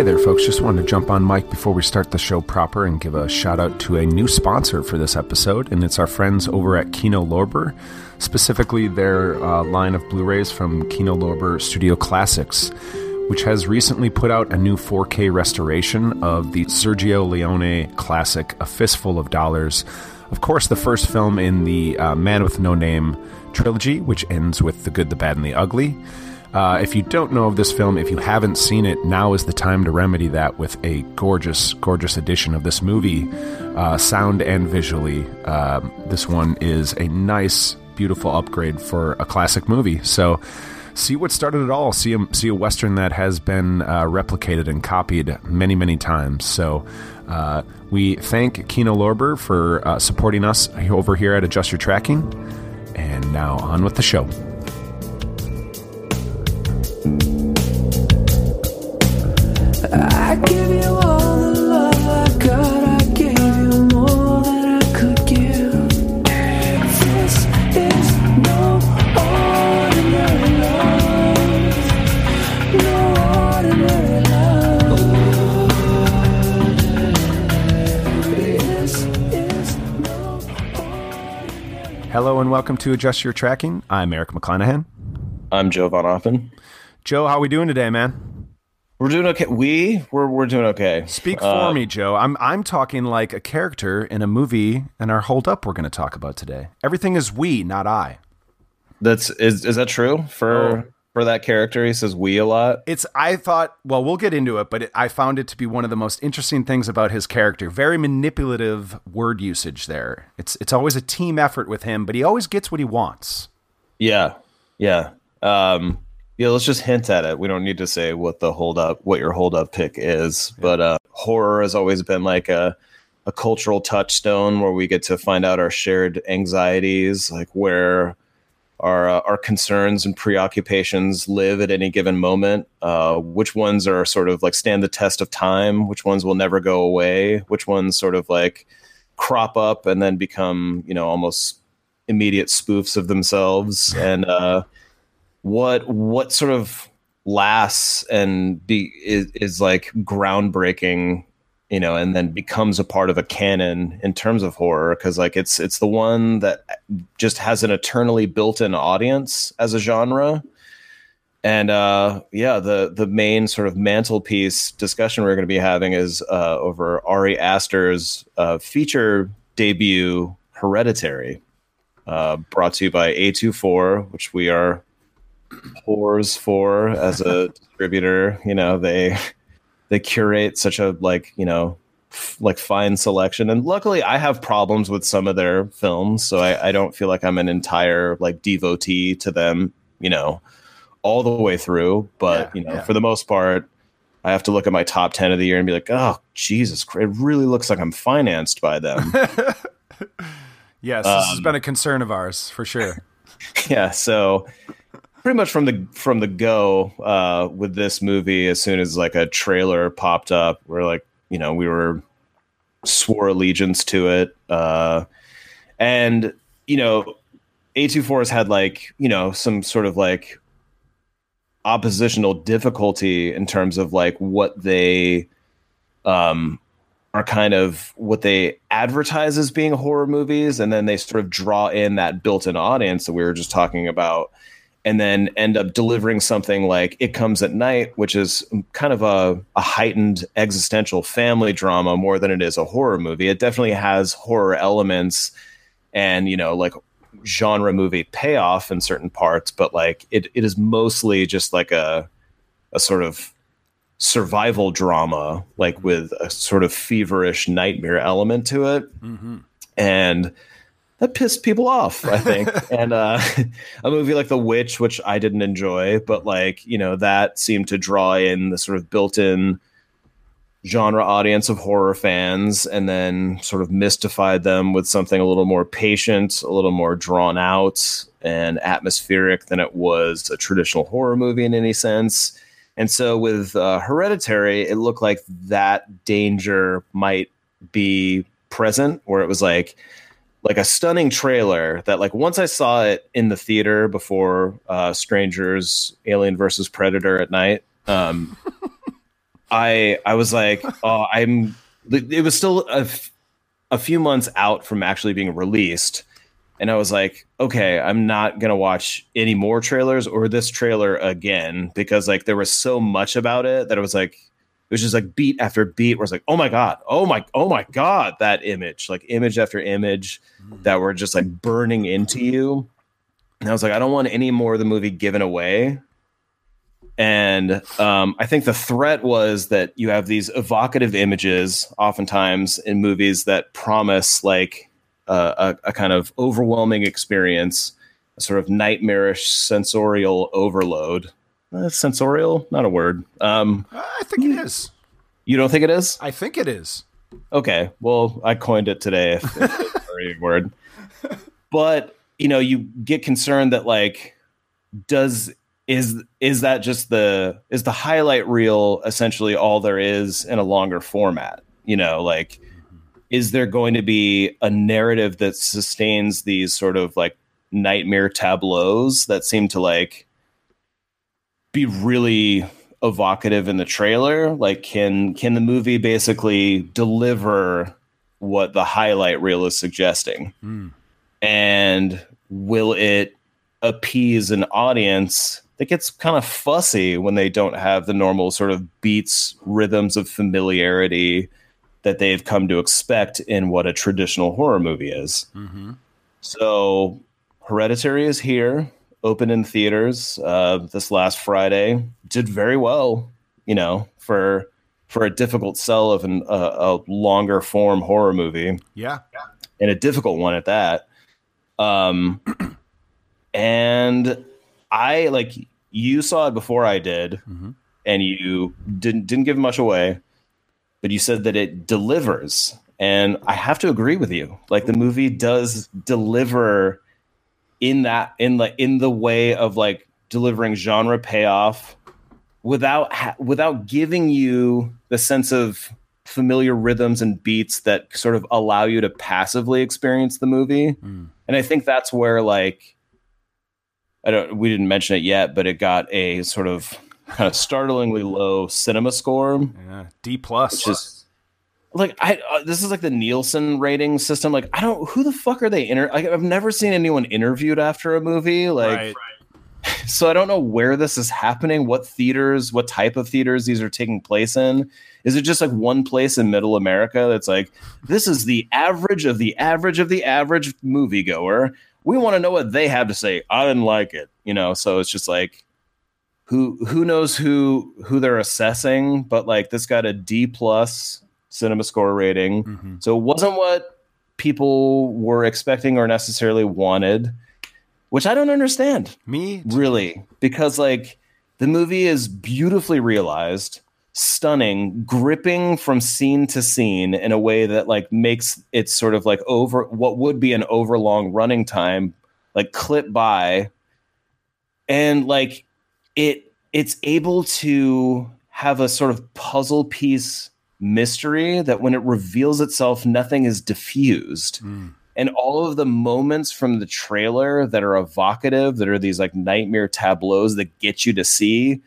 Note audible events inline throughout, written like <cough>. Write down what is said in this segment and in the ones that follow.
Hey there, folks. Just wanted to jump on mic before we start the show proper and give a shout out to a new sponsor for this episode, and it's our friends over at Kino Lorber, specifically their uh, line of Blu rays from Kino Lorber Studio Classics, which has recently put out a new 4K restoration of the Sergio Leone classic, A Fistful of Dollars. Of course, the first film in the uh, Man with No Name trilogy, which ends with The Good, the Bad, and the Ugly. Uh, if you don't know of this film, if you haven't seen it, now is the time to remedy that with a gorgeous, gorgeous edition of this movie, uh, sound and visually. Um, this one is a nice, beautiful upgrade for a classic movie. So, see what started it all. See a, see a western that has been uh, replicated and copied many, many times. So, uh, we thank Kino Lorber for uh, supporting us over here at Adjust Your Tracking. And now on with the show. Hello and welcome to Adjust Your Tracking. I'm Erik McClanahan. I'm Joe Von Appen. Joe, how are we doing today, man? We're doing okay. We we're we're doing okay. Speak for Uh, me, Joe. I'm I'm talking like a character in a movie and our hold up we're going to talk about today. Everything is we, not I. That's is is that true for Oh. For that character? He says we a lot. It's I thought, well, we'll get into it, but it, I found it to be one of the most interesting things about his character. Very manipulative word usage there. It's it's always a team effort with him, but he always gets what he wants. Yeah, yeah, um, yeah. Let's just hint at it. We don't need to say what the hold up, what your hold up pick is. But uh, horror has always been like a a cultural touchstone where we get to find out our shared anxieties, like where our uh, our concerns and preoccupations live at any given moment. Uh, which ones are sort of like stand the test of time? Which ones will never go away? Which ones sort of like crop up and then become you know almost immediate spoofs of themselves? <laughs> And uh, what what sort of lasts and be is, is like groundbreaking you know and then becomes a part of a canon in terms of horror because like it's it's the one that just has an eternally built-in audience as a genre. And uh yeah the the main sort of mantelpiece discussion we're going to be having is uh over ari aster's uh feature debut hereditary uh brought to you by a24 which we are whores for as a distributor. You know they they curate such a like you know f- like fine selection and luckily i have problems with some of their films so I, I don't feel like i'm an entire like devotee to them you know all the way through but Yeah, you know yeah. for the most part i have to look at my top 10 of the year and be like oh jesus Christ, it really looks like i'm financed by them <laughs> Yes, this has Um, been a concern of ours for sure. <laughs> yeah so pretty much from the from the go uh with this movie as soon as like a trailer popped up we're like you know we were swore allegiance to it uh and you know a24 has had like you know some sort of like oppositional difficulty in terms of like what they um are kind of what they advertise as being horror movies and then they sort of draw in that built-in audience that we were just talking about and then end up delivering something like it comes at night which is kind of a, a heightened existential family drama more than it is a horror movie. It definitely has horror elements and you know like genre movie payoff in certain parts but like it, it is mostly just like a a sort of survival drama like with a sort of feverish nightmare element to it. Mm-hmm. And that pissed people off i think. <laughs> And uh <laughs> a movie like the witch which i didn't enjoy but like you know that seemed to draw in the sort of built-in genre audience of horror fans and then sort of mystified them with something a little more patient a little more drawn out and atmospheric than it was a traditional horror movie in any sense. And so with uh, hereditary it looked like that danger might be present where it was like like a stunning trailer that like once I saw it in the theater before uh, Strangers Alien versus Predator at night, Um, <laughs> I I was like, oh, I'm. It was still a, f- a few months out from actually being released, and I was like, okay, I'm not gonna watch any more trailers or this trailer again because like there was so much about it that I was like, it was just like beat after beat where it's like, oh my god, oh my, oh my god, that image, like image after image that were just like burning into you. And I was like, I don't want any more of the movie given away. And um, I think the threat was that you have these evocative images, oftentimes in movies that promise like uh, a, a kind of overwhelming experience, a sort of nightmarish sensorial overload. Uh, sensorial, not a word. Um, I think it is. you don't think it is? I think it is. Okay, well, I coined it today. If, if <laughs> it's a word, but you know, you get concerned that like, does is is that just the is the highlight reel essentially all there is in a longer format? You know, like, is there going to be a narrative that sustains these sort of like nightmare tableaus that seem to like be really evocative in the trailer? Like can can the movie basically deliver what the highlight reel is suggesting? Hmm. And will it appease an audience that gets kind of fussy when they don't have the normal sort of beats rhythms of familiarity that they've come to expect in what a traditional horror movie is? Mm-hmm. So hereditary is here open in theaters uh, this last Friday. Did very well, you know, for for a difficult sell of an, uh, a longer form horror movie Yeah. and a difficult one at that. Um, <clears throat> and I like you saw it before I did, and you didn't didn't give much away, but you said that it delivers, and I have to agree with you. Like the movie does deliver in that in the in the way of like delivering genre payoff without ha- without giving you the sense of familiar rhythms and beats that sort of allow you to passively experience the movie. Hmm. And I think that's where like I don't we didn't mention it yet, but it got a sort of kind of startlingly low cinema score, Yeah. D plus. which is like I uh, this is like the Nielsen rating system. Like I don't who the fuck are they inter like I've never seen anyone interviewed after a movie like right. <laughs> so I don't know where this is happening, what theaters, what type of theaters these are taking place in. Is it just like one place in middle America that's like, this is the average of the average of the average moviegoer? We want to know what they have to say. I didn't like it, you know. So it's just like, who who knows who who they're assessing? But like, this got a D plus cinema score rating, mm-hmm. so it wasn't what people were expecting or necessarily wanted, which I don't understand. Me. really because like the movie is beautifully realized stunning gripping from scene to scene in a way that like makes it sort of like over what would be an overlong running time like clip by. And like it it's able to have a sort of puzzle piece mystery that when it reveals itself nothing is diffused. And all of the moments from the trailer that are evocative that are these like nightmare tableaus that get you to see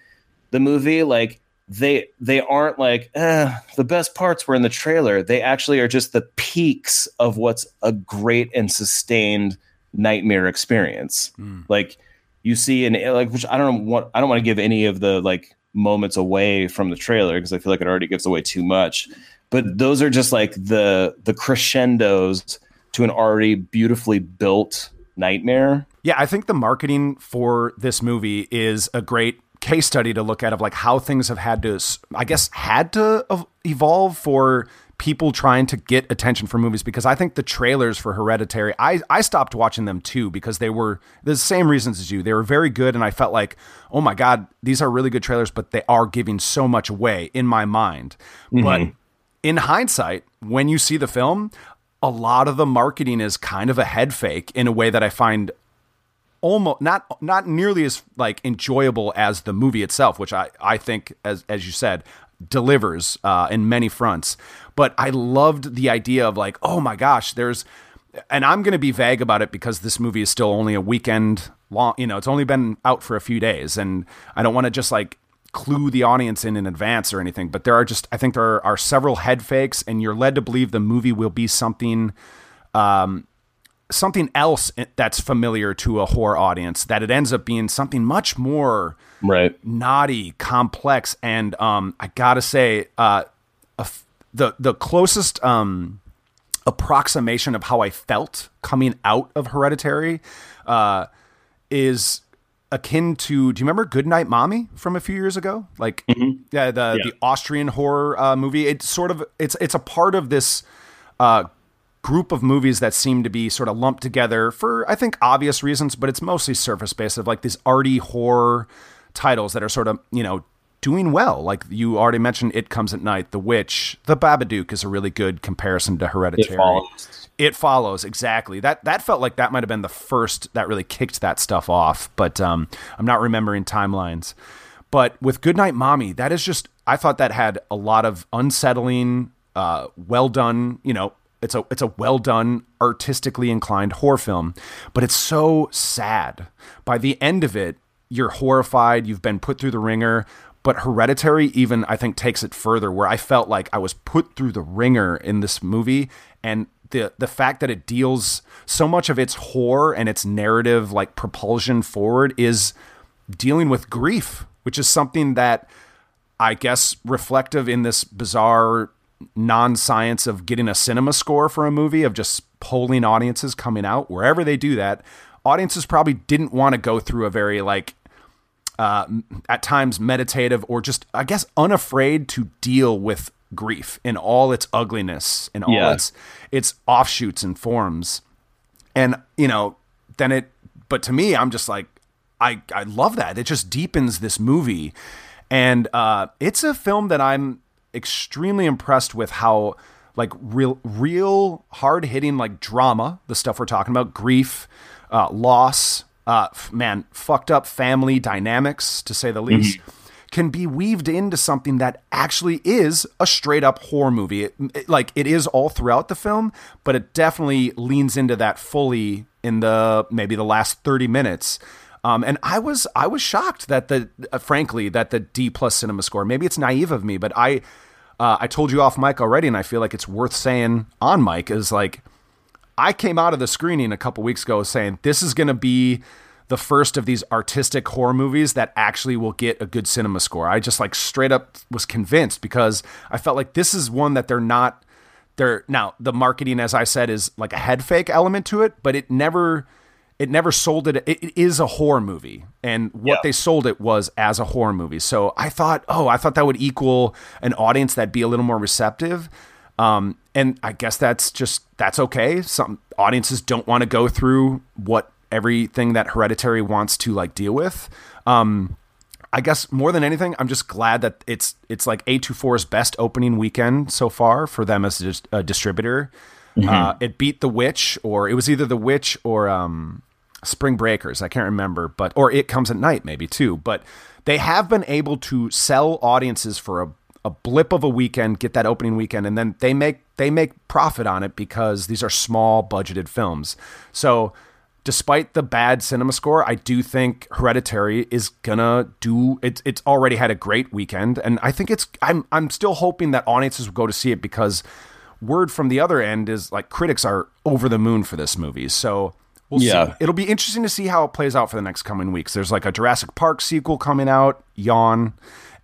the movie like they they aren't like eh, the best parts were in the trailer. They actually are just the peaks of what's a great and sustained nightmare experience. Like you see and like which i don't want i don't want to give any of the like moments away from the trailer because i feel like it already gives away too much. But those are just like the the crescendos to an already beautifully built nightmare. Yeah, I think the marketing for this movie is a great case study to look at of like how things have had to, I guess, had to evolve for people trying to get attention for movies because I think the trailers for Hereditary, I, I stopped watching them too because they were the same reasons as you. They were very good, and I felt like, oh my God, these are really good trailers, but they are giving so much away in my mind. But in hindsight, when you see the film, a lot of the marketing is kind of a head fake in a way that I find almost not not nearly as like enjoyable as the movie itself, which I I think as as you said delivers uh, in many fronts. But I loved the idea of like, oh my gosh, there's, and I'm going to be vague about it because this movie is still only a weekend long. You know, it's only been out for a few days, and I don't want to just like clue the audience in in advance or anything, but there are just I think there are, are several head fakes, and you're led to believe the movie will be something. Um, something else that's familiar to a horror audience that it ends up being something much more Right. naughty, complex, and um, I gotta say, uh, the the closest um, approximation of how I felt coming out of Hereditary uh, is akin to. Do you remember Goodnight Mommy from a few years ago? Like, yeah, the Yeah. the Austrian horror uh, movie. It's sort of it's it's a part of this. Uh, group of movies that seem to be sort of lumped together for I think obvious reasons, but it's mostly surface based of like these arty horror titles that are sort of, you know, doing well. Like you already mentioned It Comes at Night, The Witch, The Babadook is a really good comparison to Hereditary. It follows. It follows, exactly. That that felt like that might have been the first that really kicked that stuff off, but um I'm not remembering timelines. But with Goodnight Mommy, that is just I thought that had a lot of unsettling, uh, well done, you know, it's a it's a well done, artistically inclined horror film, but it's so sad. By the end of it, you're horrified, you've been put through the wringer. But Hereditary even I think takes it further where I felt like I was put through the wringer in this movie. And the the fact that it deals so much of its horror and its narrative like propulsion forward is dealing with grief, which is something that I guess reflective in this bizarre non-science of getting a cinema score for a movie of just polling audiences coming out. Wherever they do that audiences probably didn't want to go through a very like uh, at times meditative or just I guess unafraid to deal with grief in all its ugliness in all Yeah. its its offshoots and forms. And you know then it but to me i'm just like i i love that. It just deepens this movie. And uh it's a film that i'm extremely impressed with how like real real hard hitting like drama the stuff we're talking about grief uh loss uh man fucked up family dynamics to say the least can be weaved into something that actually is a straight up horror movie. It, it- like it is all throughout the film, but it definitely leans into that fully in the maybe the last 30 minutes. Um, and I was I was shocked that the uh, frankly that the D plus cinema score. Maybe it's naive of me, but I uh, I told you off mic already, and I feel like it's worth saying on mic is like I came out of the screening a couple weeks ago saying this is going to be the first of these artistic horror movies that actually will get a good cinema score. I just like straight up was convinced because I felt like this is one that they're not they're now the marketing as I said is like a head fake element to it, but it never it never sold it it, is a horror movie and what Yeah. they sold it was as a horror movie. So I thought, "Oh, I thought that would equal an audience that'd be a little more receptive." Um, and I guess that's just that's okay. Some audiences don't want to go through what everything that Hereditary wants to like deal with. Um, I guess more than anything, I'm just glad that it's it's like A24's best opening weekend so far for them as a, a distributor. Uh, it beat The Witch, or it was either The Witch or um, Spring Breakers. I can't remember, but or It Comes at Night maybe too. But they have been able to sell audiences for a, a blip of a weekend, get that opening weekend, and then they make they make profit on it because these are small budgeted films. So despite the bad cinema score, I do think Hereditary is gonna do it. It's already had a great weekend, and I think it's. I'm I'm still hoping that audiences will go to see it because word from the other end is like critics are over the moon for this movie. So we'll Yeah. see. It'll be interesting to see how it plays out for the next coming weeks. There's like a Jurassic Park sequel coming out, Yawn,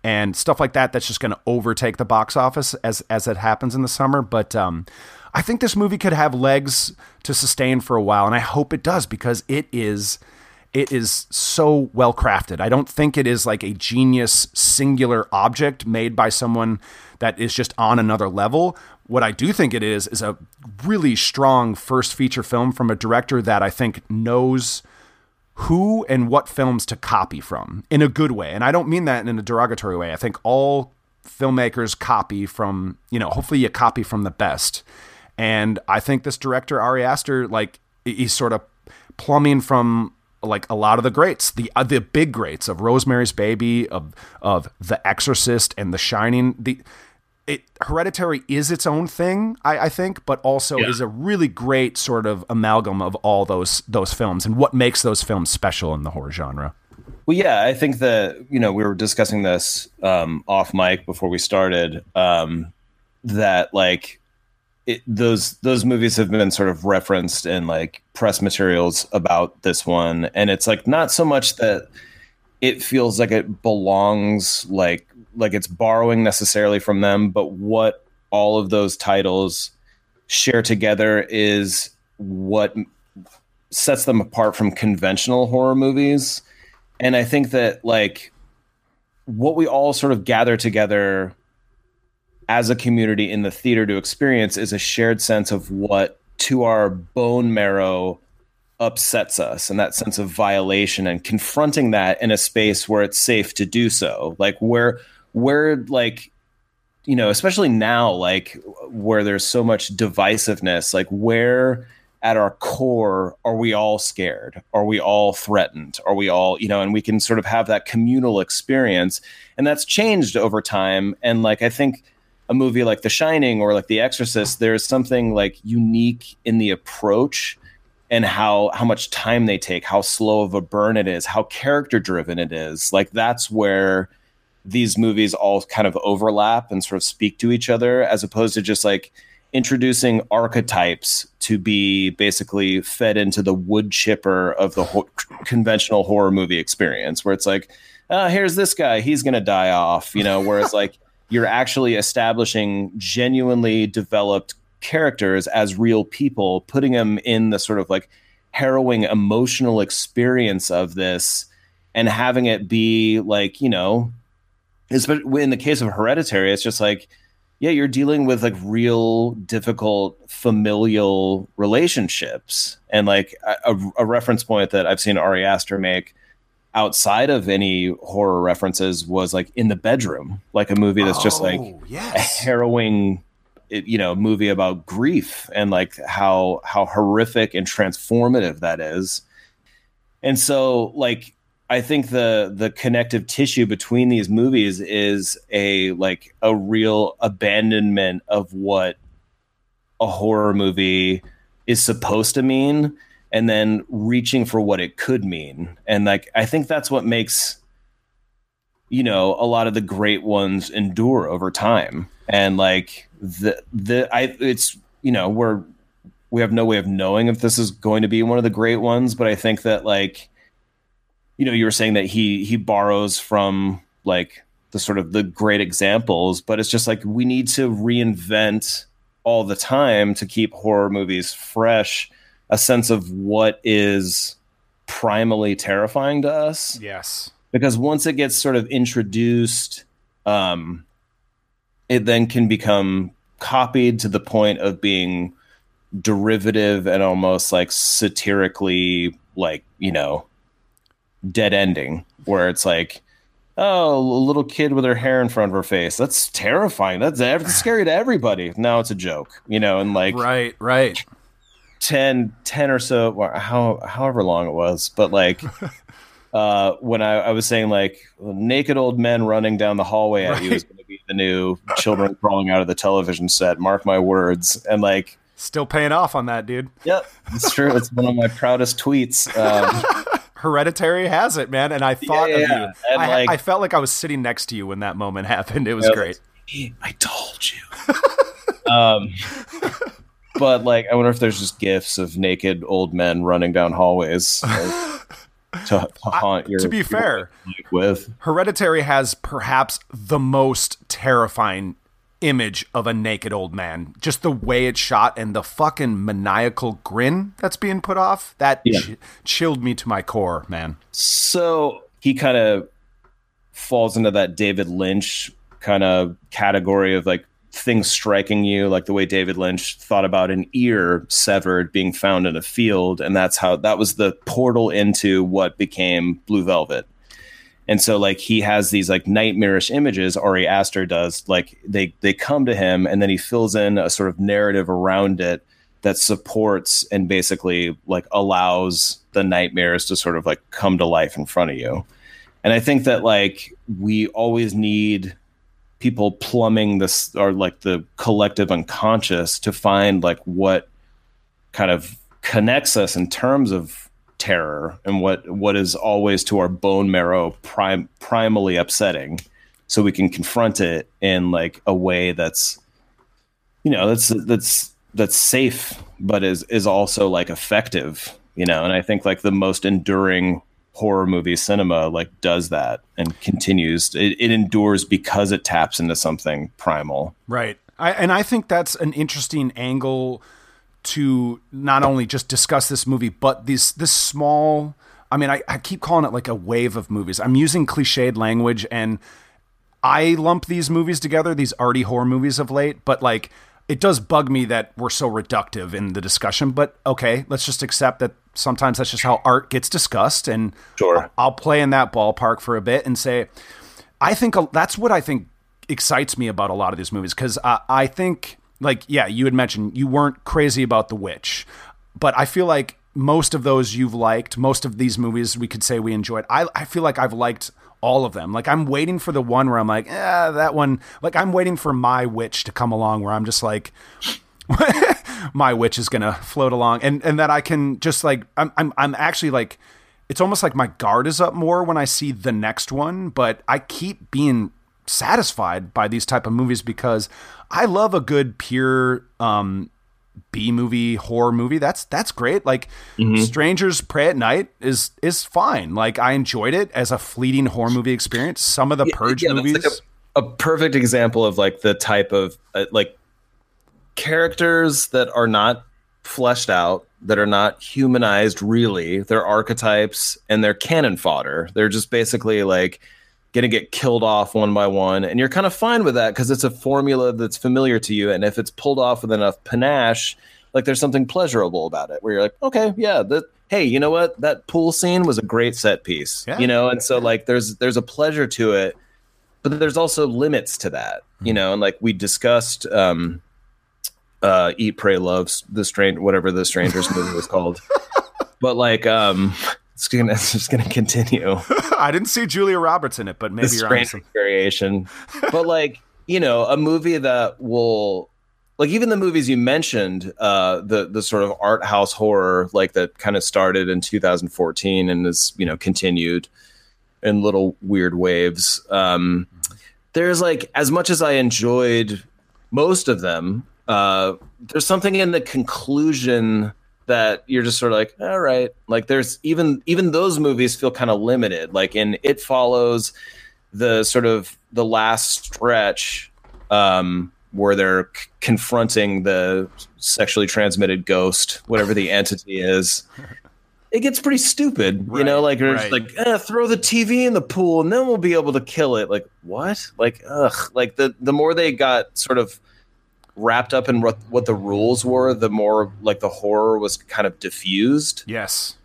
and stuff like that. That's just going to overtake the box office as as it happens in the summer. But um, I think this movie could have legs to sustain for a while, and I hope it does because it is it is so well crafted. I don't think it is like a genius singular object made by someone that is just on another level. What I do think it is is a really strong first feature film from a director that I think knows who and what films to copy from in a good way. And I don't mean that in a derogatory way. I think all filmmakers copy from, you know, hopefully you copy from the best. And I think this director Ari Aster like he's sort of plumbing from like a lot of the greats, the uh, the big greats of Rosemary's Baby, of of The Exorcist and The Shining. The it Hereditary is its own thing, I, I think, but also Yeah. is a really great sort of amalgam of all those those films and what makes those films special in the horror genre. Well, yeah, I think that you know we were discussing this um, off mic before we started. Um, that like it, those those movies have been sort of referenced in like press materials about this one, and it's like not so much that it feels like it belongs like like it's borrowing necessarily from them, but what all of those titles share together is what sets them apart from conventional horror movies. And I think that like what we all sort of gather together as a community in the theater to experience is a shared sense of what to our bone marrow upsets us and that sense of violation and confronting that in a space where it's safe to do so like where where like you know especially now like where there's so much divisiveness like where at our core are we all scared? Are we all threatened? Are we all you know and we can sort of have that communal experience and that's changed over time. And like i think a movie like the shining or like the exorcist there's something like unique in the approach and how how much time they take how slow of a burn it is how character driven it is. Like that's where these movies all kind of overlap and sort of speak to each other as opposed to just like introducing archetypes to be basically fed into the wood chipper of the conventional horror movie experience where it's like uh, here's this guy he's going to die off you know whereas like <laughs> you're actually establishing genuinely developed characters as real people putting them in the sort of like harrowing emotional experience of this and having it be like you know especially in the case of hereditary it's just like yeah you're dealing with like real difficult familial relationships. And like a, a reference point that i've seen ari aster make outside of any horror references was like in the bedroom like a movie that's just like Oh, a harrowing you know movie about grief and like how how horrific and transformative that is. And so like i think the the connective tissue between these movies is a like a real abandonment of what a horror movie is supposed to mean and then reaching for what it could mean. And like i think that's what makes you know a lot of the great ones endure over time. And like the the i it's you know we're we have no way of knowing if this is going to be one of the great ones but i think that like you know you were saying that he he borrows from like the sort of the great examples but it's just like we need to reinvent all the time to keep horror movies fresh a sense of what is primally terrifying to us Yes. because once it gets sort of introduced um it then can become copied to the point of being derivative and almost like satirically like you know dead ending where it's like oh a little kid with her hair in front of her face that's terrifying that's, that's <sighs> scary to everybody now it's a joke you know and like Right, right. 10, 10 or so, how, however long it was, but like, <laughs> uh, when I, I was saying like naked old men running down the hallway at you is going to be the new children crawling out of the television set. Mark my words. And like, Still paying off on that, dude. yep, it's true. It's one of my proudest tweets. Um, <laughs> Hereditary has it, man. And I thought Yeah, of yeah. you. I, like- I felt like I was sitting next to you when that moment <laughs> happened. It was great. I told you. <laughs> um, but like, I wonder if there's just gifs of naked old men running down hallways like, <laughs> to, to haunt your. to be your fair, with. Hereditary has perhaps the most terrifying image of a naked old man. Just the way it's shot and the fucking maniacal grin that's being put off. That Yeah. ch- chilled me to my core, man. So he kind of falls into that David Lynch kind of category of like things striking you, like the way David Lynch thought about an ear severed being found in a field. And that's how that was the portal into what became Blue Velvet. And so like he has these like nightmarish images, Ari Aster does, like they they come to him and then he fills in a sort of narrative around it that supports and basically like allows the nightmares to sort of like come to life in front of you. And I think that like we always need people plumbing this or like the collective unconscious to find like what kind of connects us in terms of terror and what what is always to our bone marrow prim, primally upsetting. So we can confront it in like a way that's you know that's that's that's safe but is is also like effective you know? And i think like the most enduring horror movie cinema like does that and continues. It, it endures because it taps into something primal. Right. I, and I think that's an interesting angle to not only just discuss this movie, but this this small. I mean, I, I keep calling it like a wave of movies. I'm using cliched language, and I lump these movies together, these arty horror movies of late. But like, it does bug me that we're so reductive in the discussion. But okay, let's just accept that sometimes that's just how art gets discussed, and Sure. I'll play in that ballpark for a bit and say, I think that's what I think excites me about a lot of these movies because I, I think, like, yeah, you had mentioned you weren't crazy about The Witch, but I feel like most of those you've liked, most of these movies we could say we enjoyed. I, I feel like I've liked all of them. Like, I'm waiting for the one where I'm like, eh, that one, like, I'm waiting for My Witch to come along where I'm just like, <laughs> my witch is gonna float along and and that I can just like I'm I'm I'm actually like it's almost like my guard is up more when I see the next one, but I keep being satisfied by these type of movies because I love a good pure um B movie horror movie. That's that's great. Like Strangers Prey at Night is is fine. Like I enjoyed it as a fleeting horror movie experience. Some of the Purge Yeah, movies like a, a perfect example of like the type of uh, like characters that are not fleshed out that are not humanized really they're archetypes and they're cannon fodder they're just basically like gonna get killed off one by one. And you're kind of fine with that because it's a formula that's familiar to you. And if it's pulled off with enough panache like there's something pleasurable about it where you're like okay yeah that hey you know what? That pool scene was a great set piece Yeah. you know? And so like there's there's a pleasure to it but there's also limits to that you know? And like we discussed um uh eat pray love the strange whatever the strangers movie was called. <laughs> But like um it's gonna <laughs> it's just gonna continue <laughs> I didn't see Julia Roberts in it, but maybe the you're honest. variation <laughs> but like you know a movie that will like even the movies you mentioned uh the the sort of art house horror like that kind of started in 2014 and is you know continued in little weird waves um there's like as much as i enjoyed most of them uh there's something in the conclusion that you're just sort of like all right. Like there's even even those movies feel kind of limited. Like in it follows the sort of the last stretch um where they're c- confronting the sexually transmitted ghost whatever the entity is it gets pretty stupid you know? Right, like right. like eh, throw the tv in the pool and then we'll be able to kill it. Like what? Like ugh. Like the the more they got sort of wrapped up in what what the rules were the more like the horror was kind of diffused Yes.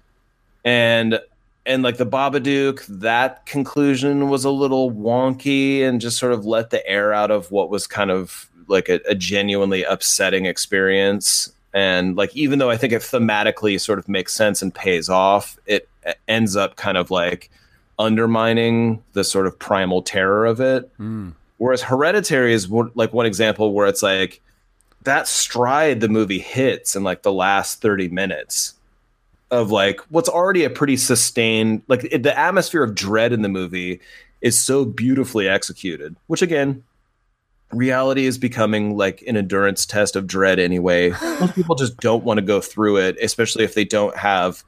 and and like the Babadook, that conclusion was a little wonky and just sort of let the air out of what was kind of like a, a genuinely upsetting experience. And like even though I think it thematically sort of makes sense and pays off, it e- ends up kind of like undermining the sort of primal terror of it. Hmm. Whereas Hereditary is like one example where it's like that stride the movie hits in like the last 30 minutes of like what's already a pretty sustained like it, the atmosphere of dread in the movie is so beautifully executed which again reality is becoming like an endurance test of dread anyway. Most people just don't want to go through it especially if they don't have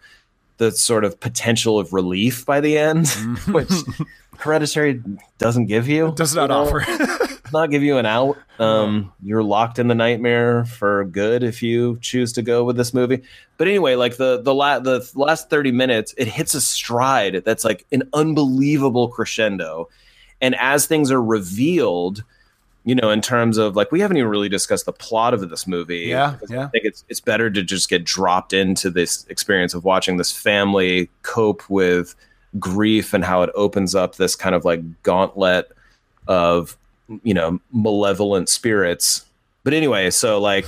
the sort of potential of relief by the end which <laughs> hereditary doesn't give you Does not you know? offer. does not give you an out. Um, you're locked in the nightmare for good if you choose to go with this movie. But anyway, like the the la- the last thirty minutes, it hits a stride that's like an unbelievable crescendo, and as things are revealed. You know, in terms of like, we haven't even really discussed the plot of this movie. Yeah, yeah. I think it's it's better to just get dropped into this experience of watching this family cope with grief and how it opens up this kind of like gauntlet of you know malevolent spirits but anyway so like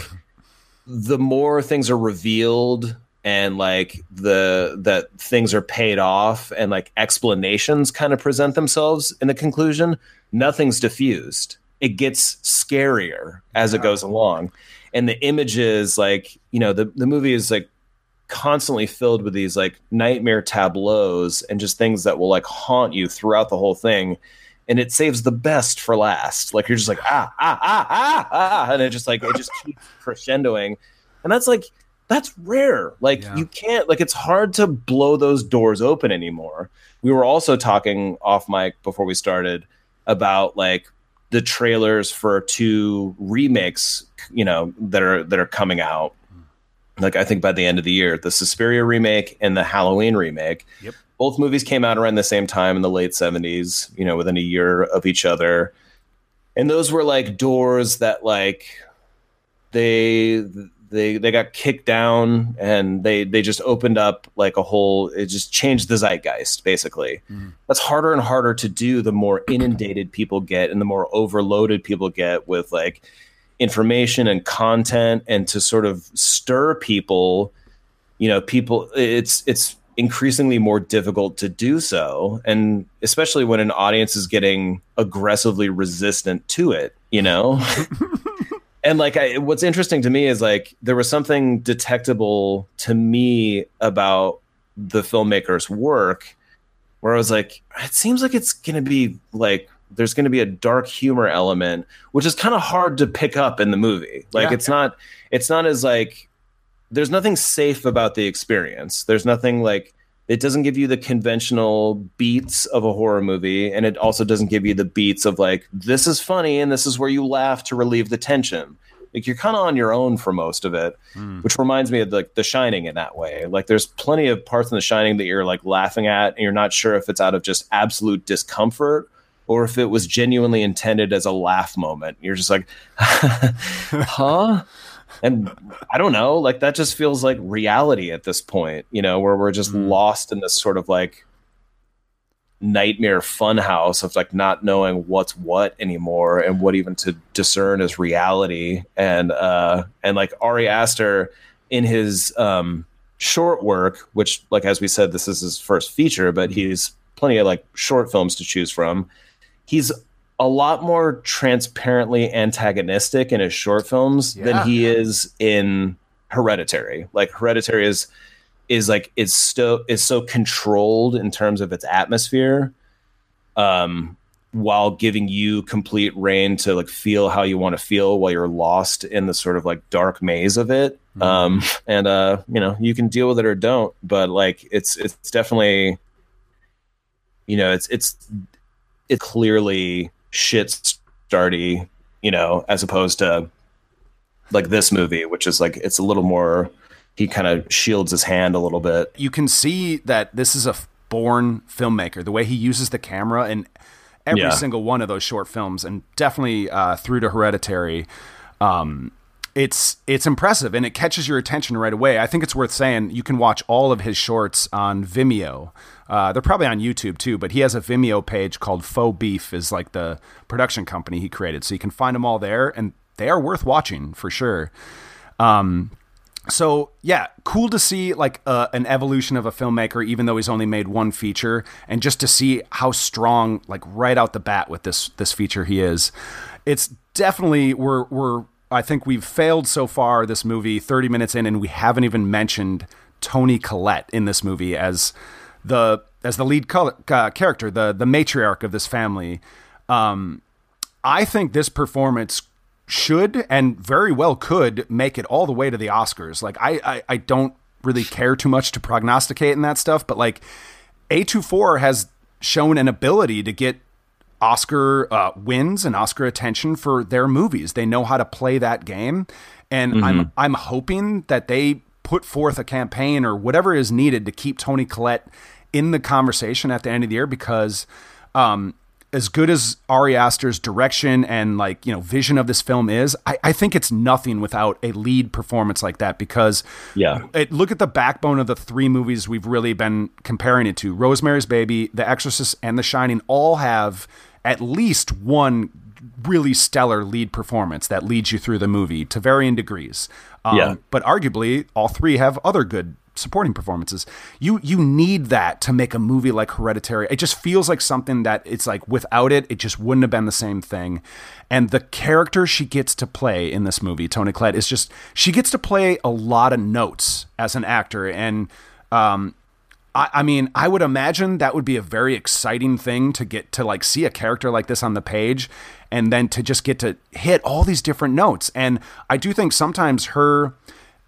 the more things are revealed and like the that things are paid off and like explanations kind of present themselves in the conclusion nothing's diffused it gets scarier as it goes along. And the images like you know the, the movie is like constantly filled with these like nightmare tableaus and just things that will like haunt you throughout the whole thing. And it saves the best for last. Like you're just like ah ah ah ah ah and it just like it just keeps <laughs> crescendoing. And that's like that's rare. Like Yeah. you can't like it's hard to blow those doors open anymore. We were also talking off mic before we started about like the trailers for two remakes you know that are that are coming out. Like i think by the end of the year the suspiria remake and the halloween remake. Yep. both movies came out around the same time in the late 70s you know within a year of each other. And those were like doors that like they they they got kicked down and they they just opened up like a whole it just changed the zeitgeist basically. Mm-hmm. That's harder and harder to do the more inundated people get and the more overloaded people get with like information and content and to sort of stir people you know people it's it's increasingly more difficult to do so. And especially when an audience is getting aggressively resistant to it you know <laughs> <laughs> and like I, what's interesting to me is like there was something detectable to me about the filmmaker's work where i was like it seems like it's gonna be like there's gonna be a dark humor element which is kind of hard to pick up in the movie like Yeah. it's not it's not as like there's nothing safe about the experience there's nothing like it doesn't give you the conventional beats of a horror movie and it also doesn't give you the beats of like this is funny and this is where you laugh to relieve the tension. Like you're kind of on your own for most of it hmm. which reminds me of like the shining in that way. Like there's plenty of parts in the shining that you're like laughing at and you're not sure if it's out of just absolute discomfort or if it was genuinely intended as a laugh moment. You're just like <laughs> huh and I don't know, like that just feels like reality at this point, you know, where we're just lost in this sort of like nightmare funhouse of like not knowing what's what anymore and what even to discern as reality. And uh and like Ari Aster in his um short work, which like as we said, this is his first feature, but he's plenty of like short films to choose from. He's a lot more transparently antagonistic in his short films Yeah. than he is in Hereditary. Like Hereditary is is like it's so is so controlled in terms of its atmosphere, um, while giving you complete rein to like feel how you want to feel while you're lost in the sort of like dark maze of it. Um, and uh, you know, you can deal with it or don't, but like it's it's definitely you know, it's it's it's clearly shit starty, you know, as opposed to like this movie, which is like it's a little more. He kind of shields his hand a little bit. you can see that this is a born filmmaker. The way he uses the camera in every Yeah. single one of those short films, and definitely uh, through to Hereditary, um, it's it's impressive and it catches your attention right away. I think it's worth saying you can watch all of his shorts on Vimeo. Uh, they're probably on YouTube too, but he has a Vimeo page called Faux Beef, is like the production company he created. So you can find them all there, and they are worth watching for sure. Um, so yeah, cool to see like uh, an evolution of a filmmaker, even though he's only made one feature, and just to see how strong, like right out the bat with this this feature he is. It's definitely we're we're I think we've failed so far this movie, thirty minutes in, and we haven't even mentioned Toni Collette in this movie as the as the lead col- uh, character, the the matriarch of this family. Um, I think this performance should and very well could make it all the way to the Oscars. Like I, I, I don't really care too much to prognosticate and that stuff, but like A24 has shown an ability to get Oscar uh, wins and Oscar attention for their movies. They know how to play that game, and I'm I'm hoping that they put forth a campaign or whatever is needed to keep Toni Collette in the conversation at the end of the year because um, as good as Ari Aster's direction and like you know vision of this film is, I, I think it's nothing without a lead performance like that because Yeah. it, look at the backbone of the three movies we've really been comparing it to Rosemary's Baby, The Exorcist, and The Shining all have at least one really stellar lead performance that leads you through the movie to varying degrees. Um, Yeah. But arguably, all three have other good supporting performances. You you need that to make a movie like Hereditary. It just feels like something that it's like without it, it just wouldn't have been the same thing. And the character she gets to play in this movie, Toni Collette, is just she gets to play a lot of notes as an actor, and um, I, I mean, I would imagine that would be a very exciting thing to get to like see a character like this on the page and then to just get to hit all these different notes. And I do think sometimes her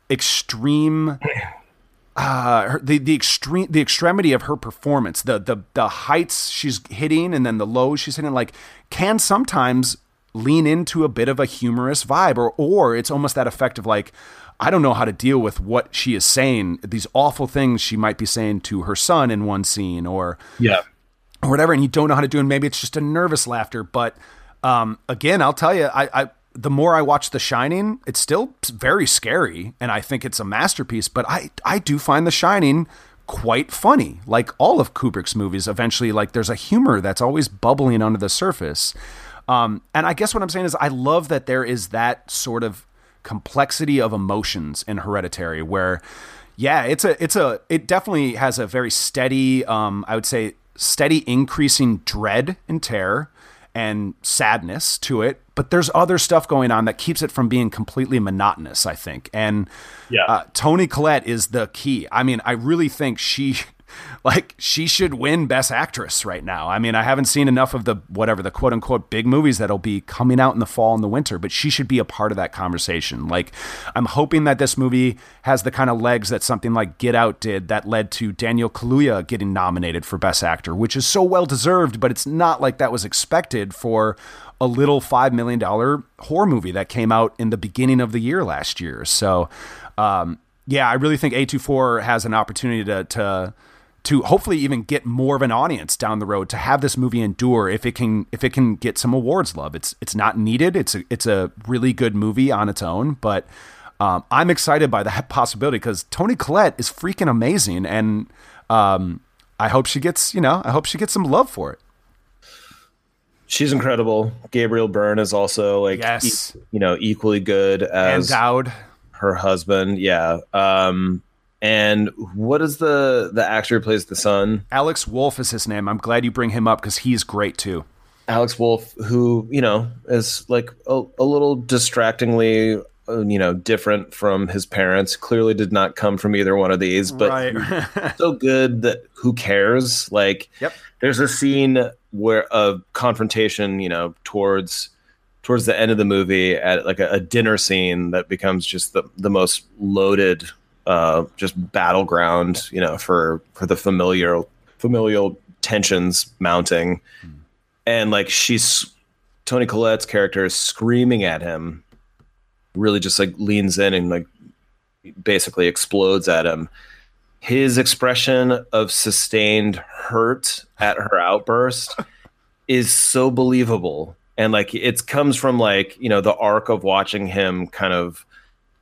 extreme <clears throat> uh her, the the extreme the extremity of her performance the the the heights she's hitting and then the lows she's hitting like can sometimes lean into a bit of a humorous vibe or or it's almost that effect of like I don't know how to deal with what she is saying these awful things she might be saying to her son in one scene or Yeah. or whatever, and you don't know how to do. And maybe it's just a nervous laughter. But um, again, I'll tell you, I, I the more I watch The Shining, it's still very scary, and I think it's a masterpiece. But I I do find The Shining quite funny, like all of Kubrick's movies. Eventually, like there's a humor that's always bubbling under the surface. Um, and I guess what I'm saying is, I love that there is that sort of complexity of emotions in Hereditary, where yeah, it's a it's a it definitely has a very steady, um, I would say steady increasing dread and terror and sadness to it. But there's other stuff going on that keeps it from being completely monotonous, I think. And Yeah. uh, Toni Collette is the key. I mean, I really think she, <laughs> like, she should win Best Actress right now. I mean, I haven't seen enough of the whatever the quote unquote big movies that'll be coming out in the fall and the winter, but she should be a part of that conversation. Like, I'm hoping that this movie has the kind of legs that something like Get Out did that led to Daniel Kaluuya getting nominated for Best Actor, which is so well deserved, but it's not like that was expected for a little $5 million horror movie that came out in the beginning of the year last year. So, um, yeah, I really think A24 has an opportunity to, to, to hopefully even get more of an audience down the road to have this movie endure if it can if it can get some awards love. It's it's not needed. It's a it's a really good movie on its own, but um, I'm excited by that <laughs> possibility because Toni Collette is freaking amazing, and um, I hope she gets you know I hope she gets some love for it. She's incredible. Gabriel Byrne is also like Yes. e- you know, equally good as Dowd, her husband. Yeah. Um and what is the the actor who plays the son? Alex Wolff is his name. I'm glad you bring him up because he's great too. Alex Wolff, who you know is like a, a little distractingly, uh, you know, different from his parents. Clearly, did not come from either one of these, but right. <laughs> so good that who cares? Like, Yep. there's a scene where a confrontation, you know, towards towards the end of the movie at like a, a dinner scene that becomes just the the most loaded, uh, just battleground, you know, for for the familiar familial tensions mounting, and like she's Toni Collette's character is screaming at him, really just like leans in and like basically explodes at him. His expression of sustained hurt at her outburst <laughs> is so believable. And like it comes from like, you know, the arc of watching him kind of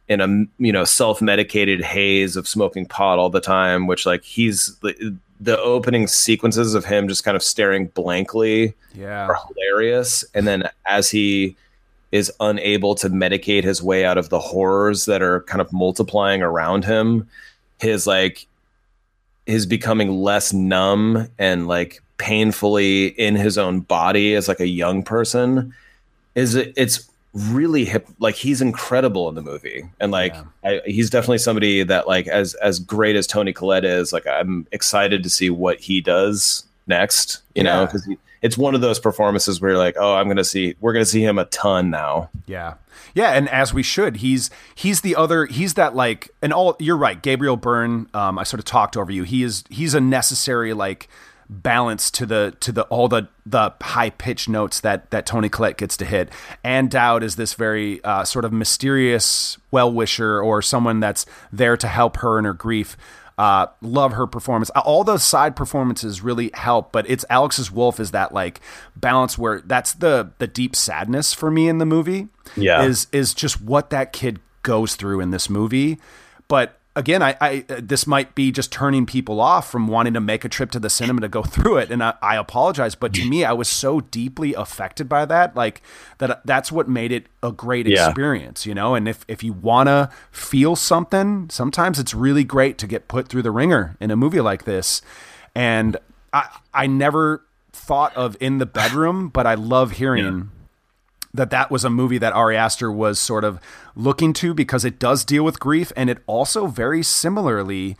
in a you know self-medicated haze of smoking pot all the time, which like he's the, the opening sequences of him just kind of staring blankly yeah. are hilarious. And then as he is unable to medicate his way out of the horrors that are kind of multiplying around him, his like his becoming less numb and like painfully in his own body as like a young person is it's really hip like he's incredible in the movie and like I, he's definitely somebody that like as as great as toni collette is like i'm excited to see what he does next you know because it's one of those performances where you're like oh i'm gonna see we're gonna see him a ton now Yeah. Yeah, and as we should. He's he's the other he's that like and all you're right, Gabriel Byrne, um, I sort of talked over you. He is he's a necessary like balance to the to the all the the high pitched notes that that Toni Collette gets to hit. And Dowd is this very uh, sort of mysterious well wisher or someone that's there to help her in her grief. Uh, love her performance. All those side performances really help, but it's Alex's Wolff is that like balance where that's the the deep sadness for me in the movie. Yeah. is is just what that kid goes through in this movie. But again, I, I this might be just turning people off from wanting to make a trip to the cinema to go <laughs> through it, and I, I apologize. But to me, I was so deeply affected by that, like that. That's what made it a great Yeah. experience, you know. And if if you wanna feel something, sometimes it's really great to get put through the wringer in a movie like this. And I I never thought of in the bedroom, but I love hearing that that was a movie that Ari Aster was sort of looking to because it does deal with grief and it also very similarly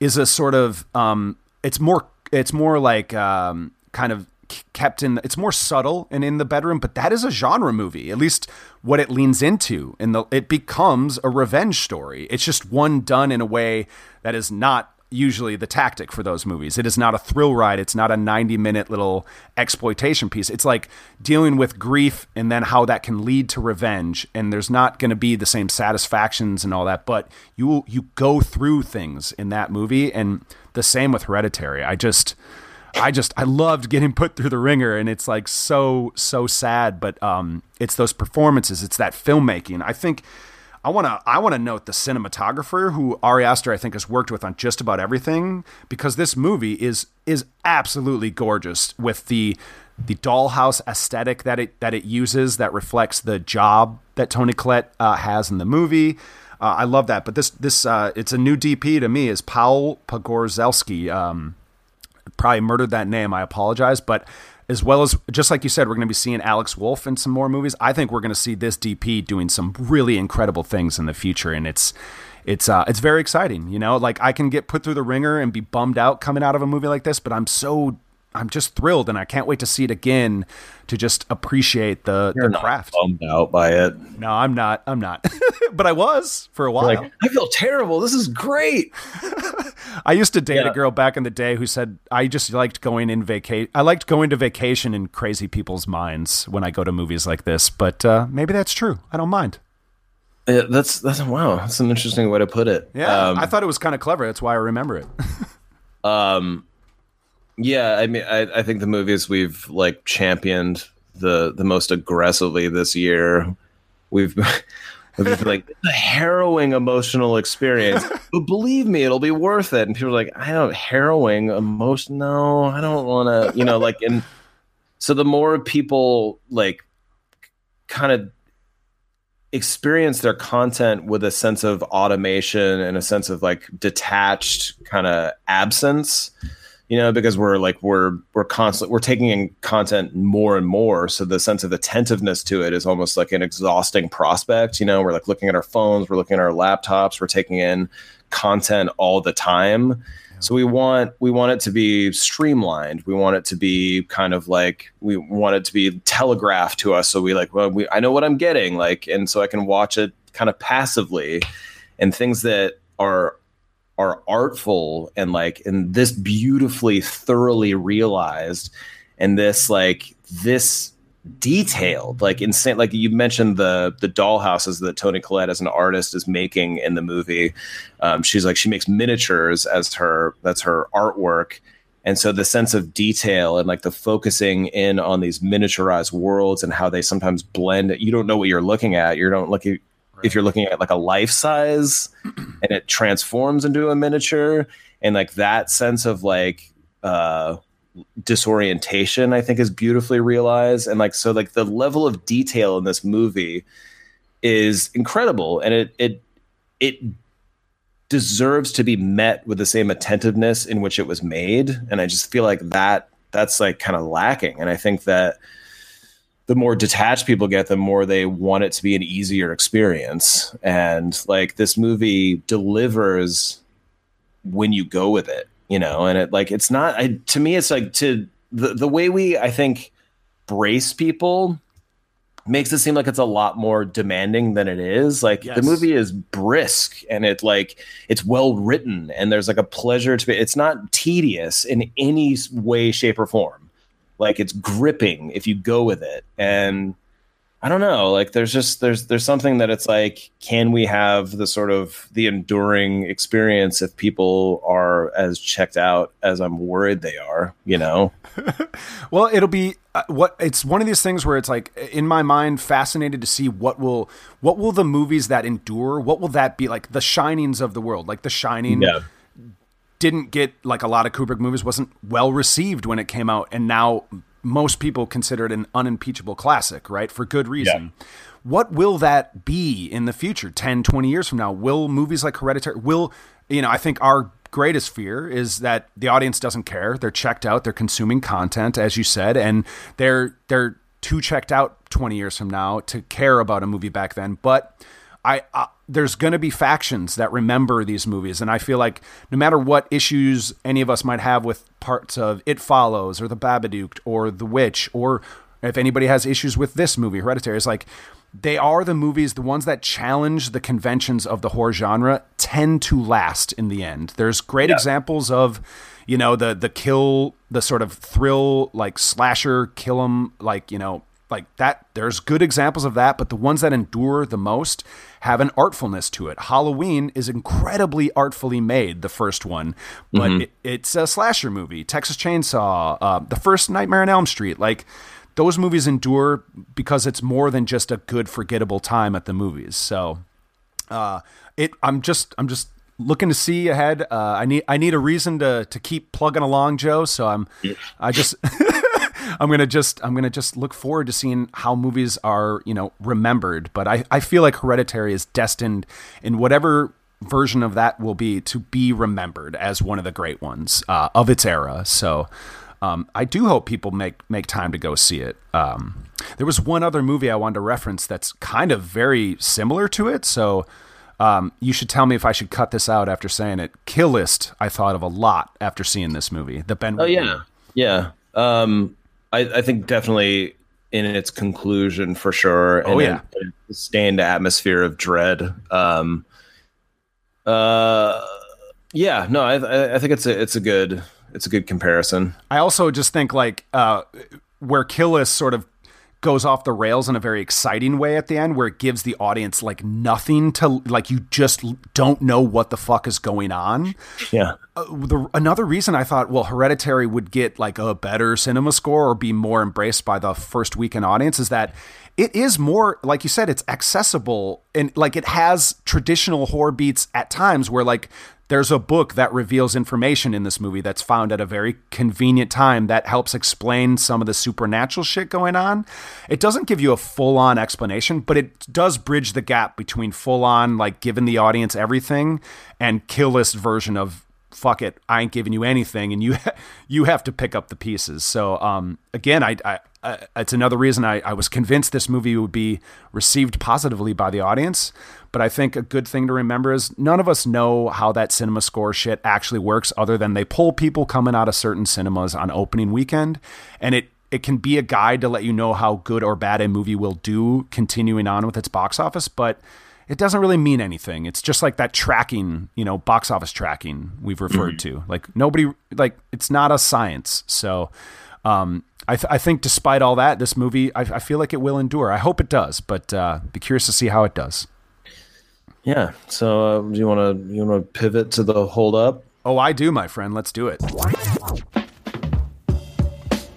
is a sort of um it's more it's more like um kind of kept in it's more subtle and in the bedroom but that is a genre movie at least what it leans into and the it becomes a revenge story. It's just one done in a way that is not usually the tactic for those movies. It is not a thrill ride. It's not a 90 minute little exploitation piece. It's like dealing with grief and then how that can lead to revenge. And there's not going to be the same satisfactions and all that, but you you go through things in that movie and the same with Hereditary. I just I just I loved getting put through the wringer and it's like so so sad, but um it's those performances, it's that filmmaking. I think I want to I want to note the cinematographer who Ari Aster I think has worked with on just about everything because this movie is is absolutely gorgeous with the the dollhouse aesthetic that it that it uses that reflects the job that Toni Collette uh, has in the movie. Uh, I love that, but this this uh, it's a new DP to me is Paul Pogorzelski. Um, probably murdered that name. I apologize, but as well as just like you said, we're going to be seeing Alex Wolff in some more movies. I think we're going to see this DP doing some really incredible things in the future, and it's it's uh, it's very exciting. You know, like I can get put through the wringer and be bummed out coming out of a movie like this, but I'm so I'm just thrilled, and I can't wait to see it again to just appreciate the, You're the craft. bummed out by it. No, I'm not. I'm not. <laughs> but I was for a while. Like, I feel terrible. This is great. <laughs> I used to date Yeah. a girl back in the day who said I just liked going in vacation. I liked going to vacation in crazy people's minds when I go to movies like this. But uh, maybe that's true. I don't mind. Yeah, that's that's wow. That's an interesting way to put it. Yeah, Um, I thought it was kind of clever. That's why I remember it. <laughs> um, yeah. I mean, I, I think the movies we've like championed the the most aggressively this year. We've <laughs> like <laughs> a harrowing emotional experience, <laughs> but believe me, it'll be worth it. And people are like, I don't harrowing emotion. No, I don't want to. You know, like and so the more people like kind of experience their content with a sense of automation and a sense of like detached kind of absence you know because we're like we're we're constantly we're taking in content more and more. So the sense of attentiveness to it is almost like an exhausting prospect you know? We're like looking at our phones we're looking at our laptops we're taking in content all the time. So we want we want it to be streamlined. We want it to be kind of like we want it to be telegraphed to us. So we like well we, i know what i'm getting like and so i can watch it kind of passively. And things that are are artful and like and this beautifully thoroughly realized and this like this detailed like insane like you mentioned the the dollhouses that toni collette as an artist is making in the movie. Um, she's like she makes miniatures as her that's her artwork. And so the sense of detail and like the focusing in on these miniaturized worlds and how they sometimes blend you don't know what you're looking at. You don't look at if you're looking at like a life size <clears throat> and it transforms into a miniature and like that sense of like uh disorientation i think is beautifully realized. And like so like the level of detail in this movie is incredible. And it it it deserves to be met with the same attentiveness in which it was made. And i just feel like that that's like kind of lacking. And i think that the more detached people get the more they want it to be an easier experience. And like this movie delivers when you go with it you know? And it like it's not I, to me it's like to the, the way we i think brace people makes it seem like it's a lot more demanding than it is. Like the movie is brisk and it like it's well written and there's like a pleasure to be it's not tedious in any way shape or form like it's gripping if you go with it. And i don't know like there's just there's there's something that it's like can we have the sort of the enduring experience if people are as checked out as i'm worried they are you know? <laughs> Well, it'll be uh, what it's one of these things where it's like in my mind fascinated to see what will what will the movies that endure what will that be like? The shinings of the world like the shining Yeah. Didn't get like a lot of Kubrick movies wasn't well received when it came out and now most people consider it an unimpeachable classic right for good reason. What will that be in the future 10 20 years from now? Will movies like hereditary will you know i think our greatest fear is that the audience doesn't care. They're checked out. They're consuming content as you said and they're they're too checked out 20 years from now to care about a movie back then. But I, uh, there's going to be factions that remember these movies, and I feel like no matter what issues any of us might have with parts of It Follows or The Babadook or The Witch, or if anybody has issues with this movie, Hereditary, it's like they are the movies, the ones that challenge the conventions of the horror genre, tend to last in the end. There's great examples of, you know, the the kill, the sort of thrill like slasher kill 'em, like you know like that there's good examples of that but the ones that endure the most have an artfulness to it. Halloween is incredibly artfully made the first one but it, it's a slasher movie. Texas chainsaw uh, the first nightmare on elm street. Like those movies endure because it's more than just a good forgettable time at the movies. So uh, it i'm just i'm just looking to see ahead. Uh, i need i need a reason to to keep plugging along joe so i'm i just <laughs> I'm gonna just I'm gonna just look forward to seeing how movies are you know remembered. But I, I feel like Hereditary is destined in whatever version of that will be to be remembered as one of the great ones uh, of its era. So um, I do hope people make make time to go see it. Um, there was one other movie I wanted to reference that's kind of very similar to it. So um, you should tell me if I should cut this out after saying it. Kill List I thought of a lot after seeing this movie. The Ben. Oh yeah, yeah. Um, I, I think definitely in its conclusion for sure. Oh, yeah. sustained atmosphere of dread. Um, uh, yeah, no, I, I- I think it's a it's a good it's a good comparison. I also just think like uh, where Kill List sort of goes off the rails in a very exciting way at the end, where it gives the audience like nothing to like you just don't know what the fuck is going on. Yeah, Uh, the, another reason I thought, well, Hereditary would get like a better cinema score or be more embraced by the first weekend audience is that it is more, like you said, it's accessible and like it has traditional horror beats at times where like there's a book that reveals information in this movie that's found at a very convenient time that helps explain some of the supernatural shit going on. It doesn't give you a full on explanation, but it does bridge the gap between full on, like giving the audience everything, and kill list version of fuck it, I ain't giving you anything, and you <laughs> you have to pick up the pieces. So um, again, I, I, I it's another reason I, I was convinced this movie would be received positively by the audience. But I think a good thing to remember is none of us know how that cinema score shit actually works, other than they pull people coming out of certain cinemas on opening weekend, and it it can be a guide to let you know how good or bad a movie will do continuing on with its box office, but it doesn't really mean anything. It's just like that tracking, you know, box office tracking we've referred to. Like nobody, like it's not a science. So, um, I, th- I think despite all that, this movie, I, I feel like it will endure. I hope it does, but uh, be curious to see how it does. Yeah. So uh, do you want to you want to pivot to the hold up? Oh, I do, my friend. Let's do it.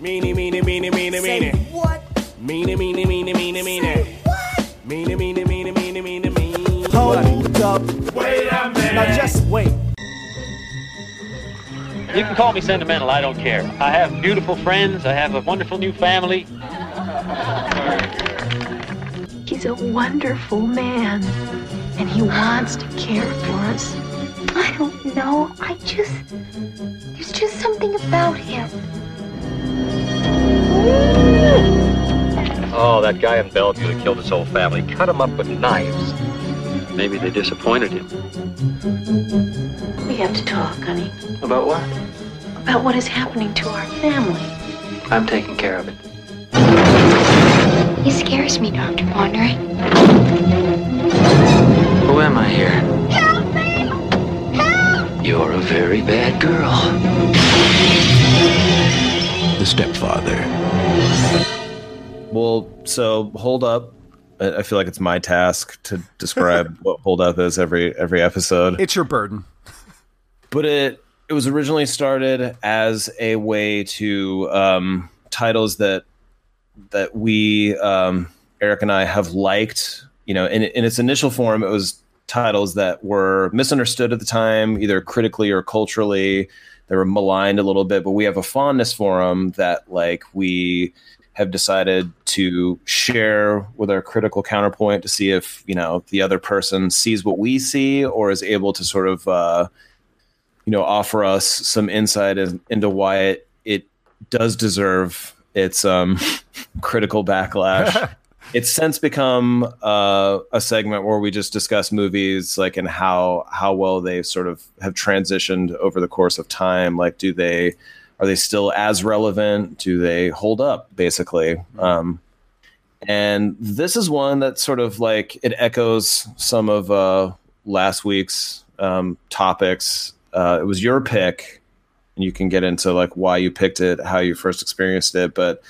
Meanie, meanie, meanie, meanie, meanie. What? Meanie, meanie, meanie, meanie, meanie. Meanie, meanie, meanie, meanie, meanie, meanie. Hold up. Wait a minute. Now just wait. You can call me sentimental, I don't care. I have beautiful friends, I have a wonderful new family. He's a wonderful man, and he wants to care for us. I don't know. I just. There's just something about him. Oh, that guy in Bellevue that killed his whole family. Cut him up with knives. Maybe they disappointed him. We have to talk, honey, About what? about what is happening to our family. I'm taking care of it. He scares me, Dr. Bondurant. Who am I here? Help me! Help! You're a very bad girl. The stepfather. Well, so hold up. I I feel like it's my task to describe <laughs> what hold up is every every episode. It's your burden. but it it was originally started as a way to um, titles that that we um, Erik and I have liked. You know, in in its initial form, it was titles that were misunderstood at the time, either critically or culturally. They were maligned a little bit, but we have a fondness for them that like we have decided to share with our critical counterpoint to see if you know the other person sees what we see or is able to sort of uh, you know offer us some insight in, into why it it does deserve its um, <laughs> critical backlash. <laughs> it's since become uh, a segment where we just discuss movies like and how how well they sort of have transitioned over the course of time. Like do they are they still as relevant? Do they hold up basically? Um, and this is one that sort of like it echoes some of uh, last week's um, topics. Uh, it was your pick and you can get into like why you picked it how you first experienced it but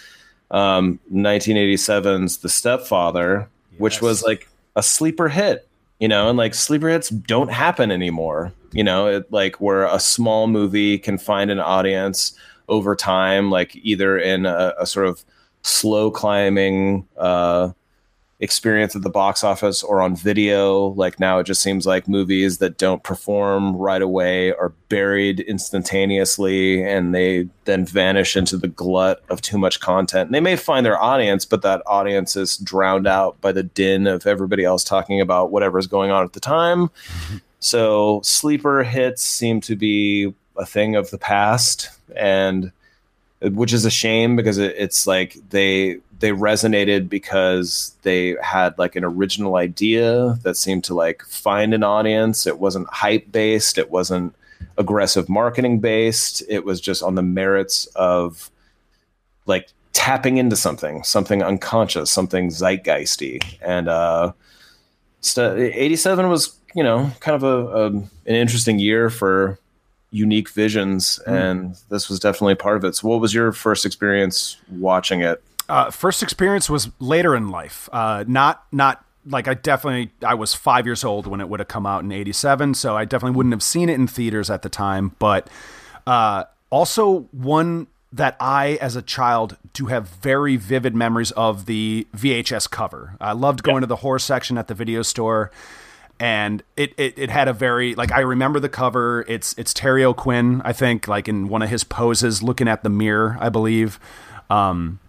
um, 1987's The Stepfather, which was like a sleeper hit, you know, and like sleeper hits don't happen anymore, you know, it, like where a small movie can find an audience over time, like either in a, a sort of slow climbing uh, experience at the box office or on video. Like now, it just seems like movies that don't perform right away are buried instantaneously and they then vanish into the glut of too much content. And they may find their audience, but that audience is drowned out by the din of everybody else talking about whatever's going on at the time. So sleeper hits seem to be a thing of the past and which is a shame because it, it's like they they resonated because they had like an original idea that seemed to like find an audience. It wasn't hype based it wasn't aggressive marketing based it was just on the merits of like tapping into something something unconscious something zeitgeisty. And uh st- 87 was you know kind of a, a an interesting year for unique visions. And this was definitely part of it. So what was your first experience watching it Uh, first experience was later in life. Uh, not not like I definitely I was five years old when it would have come out in '87, so I definitely wouldn't have seen it in theaters at the time. But uh, also one that I, as a child, do have very vivid memories of the VHS cover. I loved going to the horror section at the video store. And it, it, it had a very like I remember the cover. It's it's Terry O'Quinn, I think, like in one of his poses, looking at the mirror, I believe. Um,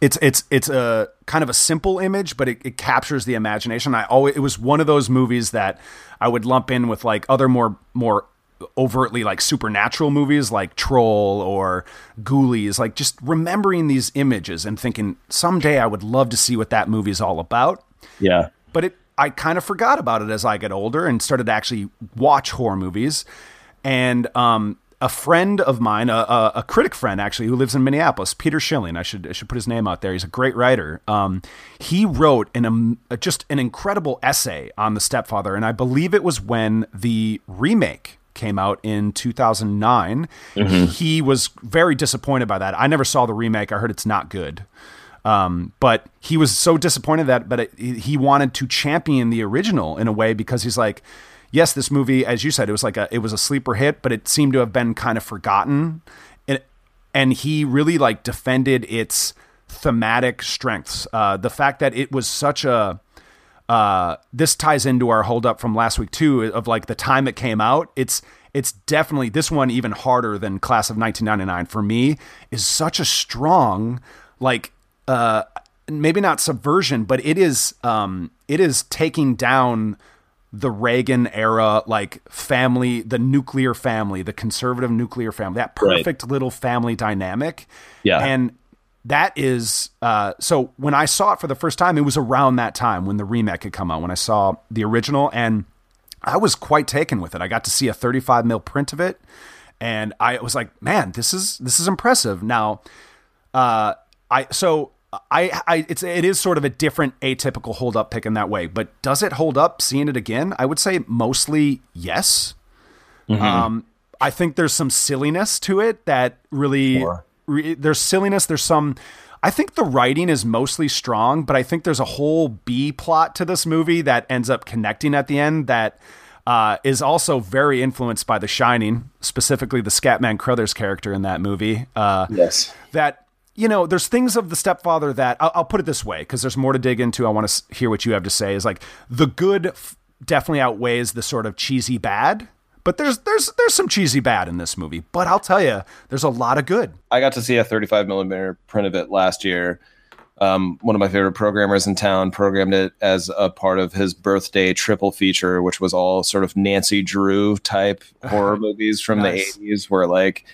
it's it's it's a kind of a simple image, but it, it captures the imagination. I always it was one of those movies that I would lump in with like other more more overtly like supernatural movies like Troll or Ghoulies, like just remembering these images and thinking someday I would love to see what that movie is all about. yeah But it I kind of forgot about it as I get older and started to actually watch horror movies. And um, a friend of mine, a, a, a critic friend actually, who lives in Minneapolis, Peter Schilling, I should I should put his name out there. He's a great writer. Um, he wrote an um, just an incredible essay on the Stepfather, and I believe it was when the remake came out in 2009. He was very disappointed by that. I never saw the remake. I heard it's not good. Um, but he was so disappointed that, but it, he wanted to champion the original in a way because he's like, yes, this movie, as you said, it was like a, it was a sleeper hit, but it seemed to have been kind of forgotten. And, and he really like defended its thematic strengths. Uh, the fact that it was such a, uh, this ties into our hold up from last week too, of like the time it came out. It's, it's definitely this one even harder than class of 1999 for me is such a strong, like, uh, maybe not subversion, but it is um, it is taking down the Reagan era like family, the nuclear family, the conservative nuclear family, that Right. perfect little family dynamic. Yeah. and that is uh, so. When I saw it for the first time, it was around that time when the remake had come out. When I saw the original, and I was quite taken with it. I got to see a 35 mil print of it, and I was like, "Man, this is this is impressive." Now, uh, I so I I it's it is sort of a different atypical hold up pick in that way, but does it hold up seeing it again? I would say mostly yes. Um, I think there's some silliness to it that really re- there's silliness. There's some. I think the writing is mostly strong, but I think there's a whole B plot to this movie that ends up connecting at the end that uh, is also very influenced by The Shining, specifically the Scatman Crothers character in that movie. Uh, yes that you know, there's things of the stepfather that I'll, I'll put it this way because there's more to dig into. I want to hear what you have to say. Is like the good f- definitely outweighs the sort of cheesy bad. But there's there's there's some cheesy bad in this movie. But I'll tell you, there's a lot of good. I got to see a 35 millimeter print of it last year. Um, one of my favorite programmers in town programmed it as a part of his birthday triple feature, which was all sort of Nancy Drew type <laughs> horror movies from Nice. the 80s, where like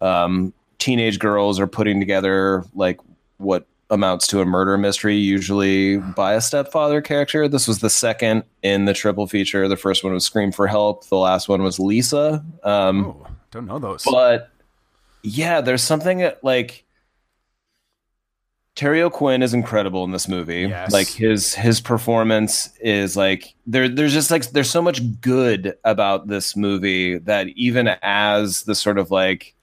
um, teenage girls are putting together like what amounts to a murder mystery, usually by a stepfather character. This was the second in the triple feature. The first one was Scream for Help. The last one was Lisa. Um, Oh, don't know those. but yeah, there's something that, like Terry O'Quinn is incredible in this movie. Yes. Like his his performance is like there there's just like there's so much good about this movie that even as the sort of like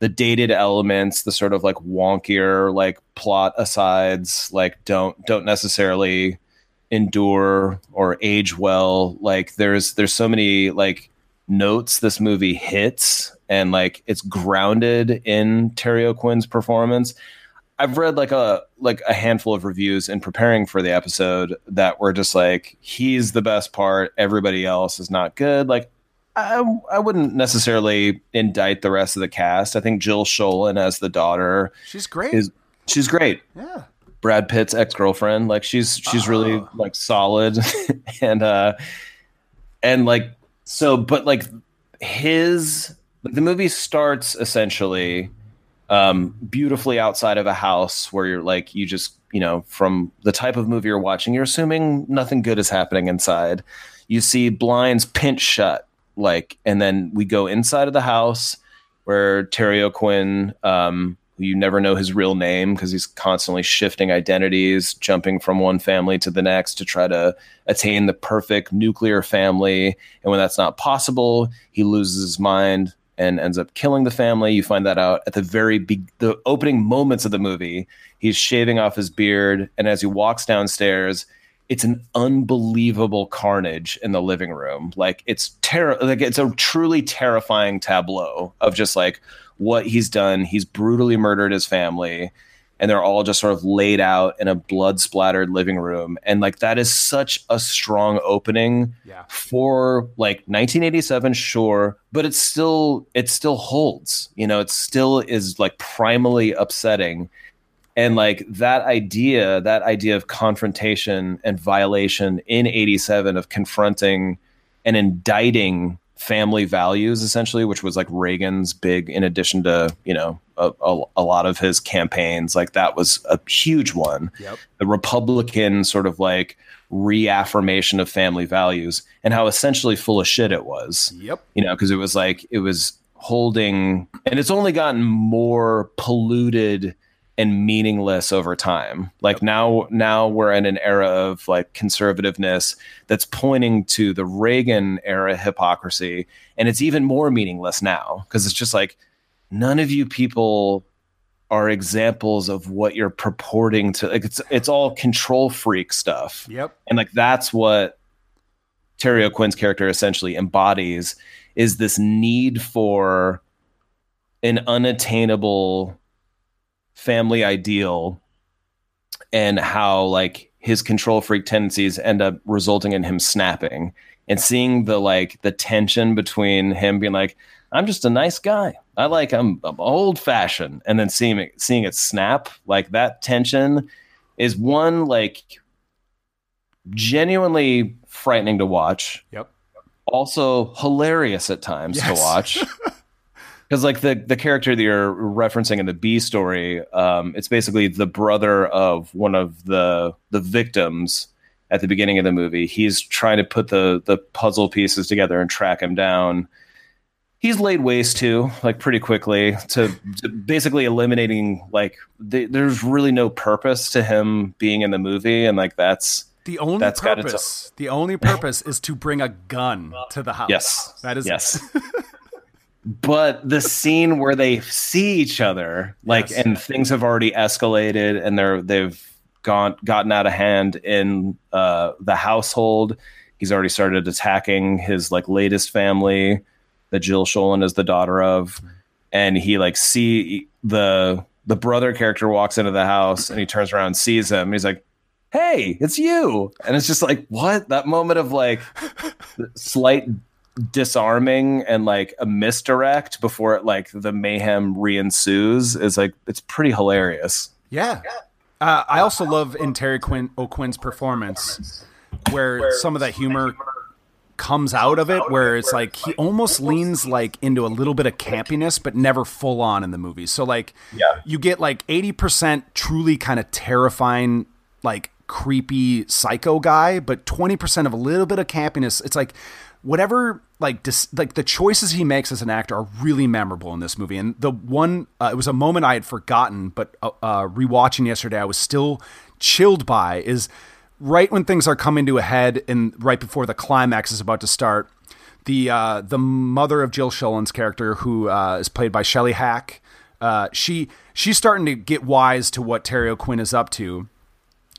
the dated elements, the sort of like wonkier like plot asides like don't don't necessarily endure or age well. Like there's there's so many like notes this movie hits and like it's grounded in Terry O'Quinn's performance. I've read like a like a handful of reviews in preparing for the episode that were just like he's the best part, everybody else is not good. Like I I wouldn't necessarily indict the rest of the cast. I think Jill Schoelen as the daughter She's great. is she's great. yeah. Brad Pitt's ex girlfriend. Like she's she's really like solid <laughs> and uh and like so but like his like the movie starts essentially um beautifully outside of a house where you're like you just you know from the type of movie you're watching you're assuming nothing good is happening inside you see blinds pinch shut like and then we go inside of the house where Terry O'Quinn, um, you never know his real name because he's constantly shifting identities, jumping from one family to the next to try to attain the perfect nuclear family. And when that's not possible, he loses his mind and ends up killing the family. You find that out at the very be- the opening moments of the movie. He's shaving off his beard, and as he walks downstairs, it's an unbelievable carnage in the living room. Like it's terror like it's a truly terrifying tableau of just like what he's done. He's brutally murdered his family and they're all just sort of laid out in a blood splattered living room. And like that is such a strong opening Yeah. for like 1987 sure but it's still it still holds you know it still is like primally upsetting and like that idea that idea of confrontation and violation in 87 of confronting and indicting family values essentially which was like reagan's big in addition to you know a, a, a lot of his campaigns like that was a huge one Yep. the republican sort of like reaffirmation of family values and how essentially full of shit it was Yep. you know, because it was like it was holding, and it's only gotten more polluted and meaningless over time. Like now, now we're in an era of like conservativeness that's pointing to the Reagan era hypocrisy, and it's even more meaningless now because it's just like none of you people are examples of what you're purporting to like it's it's all control freak stuff Yep. and like that's what Terry O'Quinn's character essentially embodies is this need for an unattainable family ideal and how like his control freak tendencies end up resulting in him snapping and seeing the like the tension between him being like I'm just a nice guy. I like I'm, I'm old fashioned and then seeing it seeing it snap like that tension is one like genuinely frightening to watch Yep. also hilarious at times Yes. to watch <laughs> because like the the character that you're referencing in the b story um it's basically the brother of one of the the victims at the beginning of the movie he's trying to put the the puzzle pieces together and track him down he's laid waste to like pretty quickly to, to basically eliminating like the, there's really no purpose to him being in the movie and like that's The only That's purpose, the only purpose is to bring a gun to the house. Yes. That is yes. <laughs> but the scene where they see each other, like, Yes. and things have already escalated, and they're they've gone gotten out of hand in uh, the household. He's already started attacking his like latest family that Jill Schoelen is the daughter of, and he like see the the brother character walks into the house and he turns around and sees him. He's like, "Hey, it's you!" And it's just like, what? That moment of like <laughs> slight disarming and like a misdirect before it like the mayhem re-ensues is like it's pretty hilarious. Yeah. Uh, I also love in Terry Quinn O'Quinn's performance where some of that humor comes out of it where it's like he almost leans like into a little bit of campiness but never full on in the movie. So like Yeah. you get like 80% truly kind of terrifying like creepy psycho guy but 20% of a little bit of campiness. It's like whatever like dis- like the choices he makes as an actor are really memorable in this movie. And the one uh, it was a moment i had forgotten but uh, uh, rewatching yesterday i was still chilled by is right when things are coming to a head and right before the climax is about to start the uh, the mother of jill Schoelen's character who uh, is played by Shelley hack uh, she she's starting to get wise to what terry o'quinn is up to.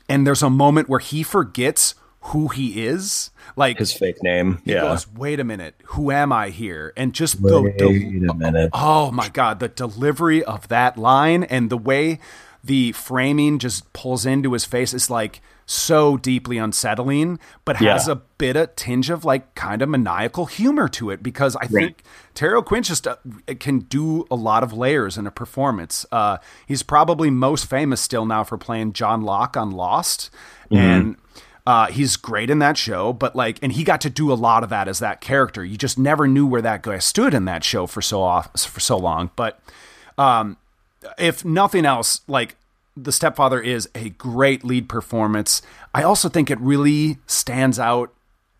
And there's a moment where he forgets who he is like His fake name. yeah. goes, wait a minute, who am I here? And just the, Wait the a minute. oh my god, the delivery of that line and the way the framing just pulls into his face is like so deeply unsettling, but has Yeah. a bit of tinge of like kind of maniacal humor to it because I think Terry O'Quinn just uh, can do a lot of layers in a performance. Uh, he's probably most famous still now for playing John Locke on Lost, and uh, he's great in that show. But like, and he got to do a lot of that as that character. You just never knew where that guy stood in that show for so off for so long. But um, if nothing else, like the stepfather is a great lead performance. I also think it really stands out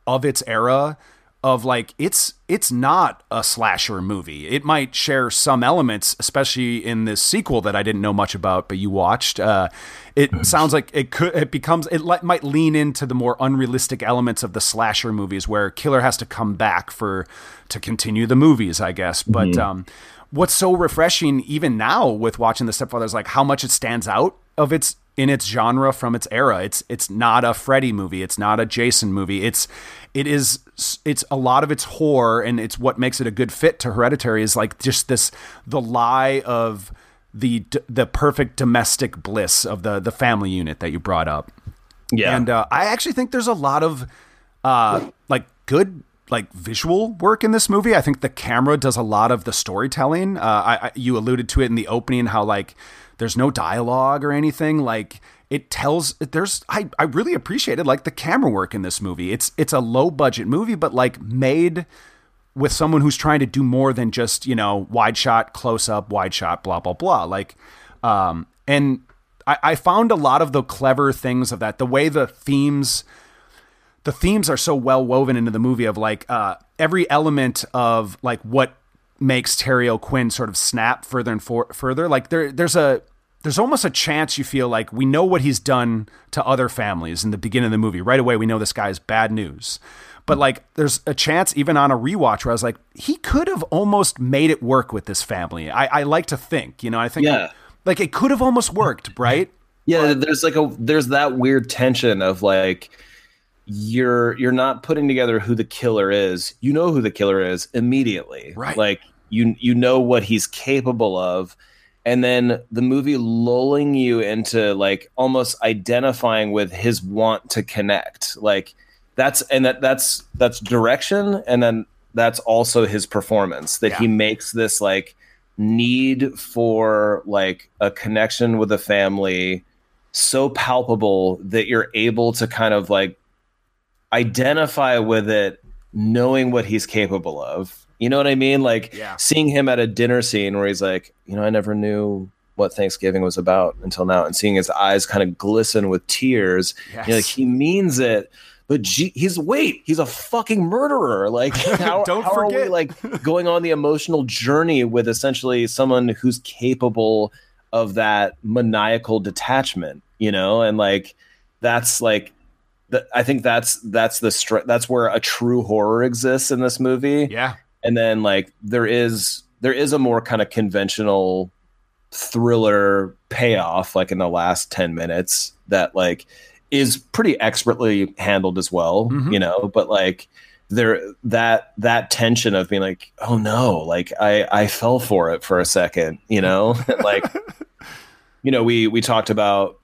of its era of like it's it's not a slasher movie. It might share some elements, especially in this sequel that I didn't know much about, but you watched. Uh, it sounds like it could it becomes it li- might lean into the more unrealistic elements of the slasher movies where killer has to come back for to continue the movies, I guess. But um, what's so refreshing even now with watching the stepfather is like how much it stands out of its in its genre from its era. It's it's not a Freddy movie. It's not a Jason movie. It's it is it's a lot of its horror and it's what makes it a good fit to Hereditary is like just this the lie of the the perfect domestic bliss of the the family unit that you brought up. Yeah. And uh, I actually think there's a lot of uh, like good like visual work in this movie. I think the camera does a lot of the storytelling. Uh, I, I you alluded to it in the opening how like there's no dialogue or anything like it tells there's I, I really appreciated like the camera work in this movie. It's it's a low budget movie but like made with someone who's trying to do more than just you know wide shot close up wide shot blah blah blah. Like um and I, I found a lot of the clever things of that. The way the themes the themes are so well woven into the movie of like uh every element of like what makes Terry O'Quinn sort of snap further and for, further. Like there there's a there's almost a chance you feel like we know what he's done to other families in the beginning of the movie right away we know this guy's bad news but like there's a chance even on a rewatch where I was like he could have almost made it work with this family I, I like to think you know I think Yeah. like it could have almost worked right Yeah, there's like a there's that weird tension of like you're you're not putting together who the killer is. You know who the killer is immediately. Right. Like you you know what he's capable of. And then the movie lulling you into like almost identifying with his want to connect. Like that's and that that's that's direction and then that's also his performance that he makes this like need for like a connection with a family so palpable that you're able to kind of like identify with it knowing what he's capable of you know what i mean? Like Yeah. seeing him at a dinner scene where he's like you know i never knew what thanksgiving was about until now and seeing his eyes kind of glisten with tears Yes. like he means it but gee, he's wait he's a fucking murderer. Like <laughs> how, Don't how are we, like <laughs> going on the emotional journey with essentially someone who's capable of that maniacal detachment you know? And like that's like i think that's that's the str- that's where a true horror exists in this movie. Yeah and then like there is there is a more kind of conventional thriller payoff like in the last 10 minutes that like is pretty expertly handled as well Mhm. you know but like there that that tension of being like oh no like i i fell for it for a second you know <laughs> <laughs> like you know we we talked about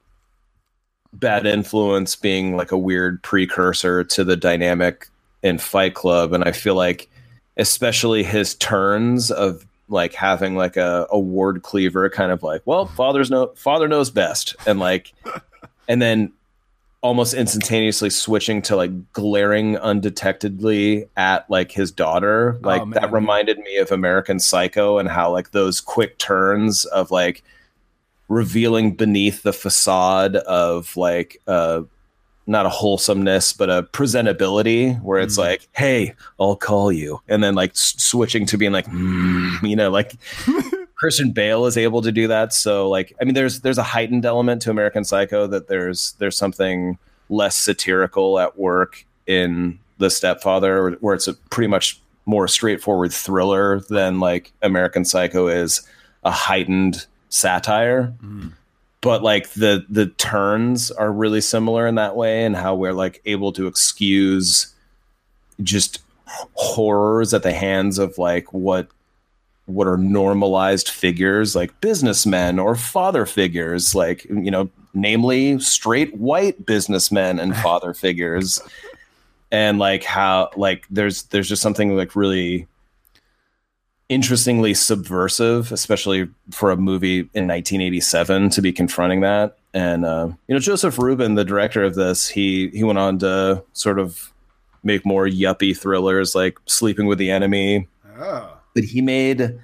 bad influence being like a weird precursor to the dynamic in fight club and i feel like especially his turns of like having like a, a ward cleaver kind of like well father's no father knows best and like <laughs> and then almost instantaneously switching to like glaring undetectedly at like his daughter like man. that reminded me of american psycho and how like those quick turns of like revealing beneath the facade of like uh not a wholesomeness but a presentability where it's like hey i'll call you and then like s- switching to being like "Mm," you know like <laughs> Christian Bale is able to do that. So like I mean there's there's a heightened element to American Psycho that there's there's something less satirical at work in The Stepfather where it's a pretty much more straightforward thriller than like American Psycho is a heightened satire. But like the the turns are really similar in that way and how we're like able to excuse just horrors at the hands of like what what are normalized figures like businessmen or father figures like you know namely straight white businessmen and <laughs> father figures. And like how like there's there's just something like really interestingly subversive especially for a movie in 1987 to be confronting that. And uh, you know joseph ruben the director of this he he went on to sort of make more yuppie thrillers like sleeping with the enemy. But he made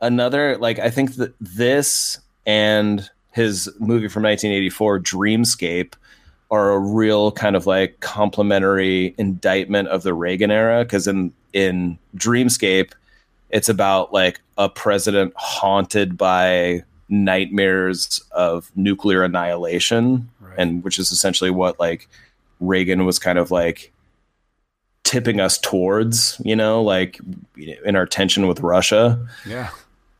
another like I think that this and his movie from 1984 Dreamscape are a real kind of like complementary indictment of the Reagan era because in in Dreamscape it's about like a president haunted by nightmares of nuclear annihilation and which is essentially what like Reagan was kind of like tipping us towards, you know, like in our tension with Russia. Yeah.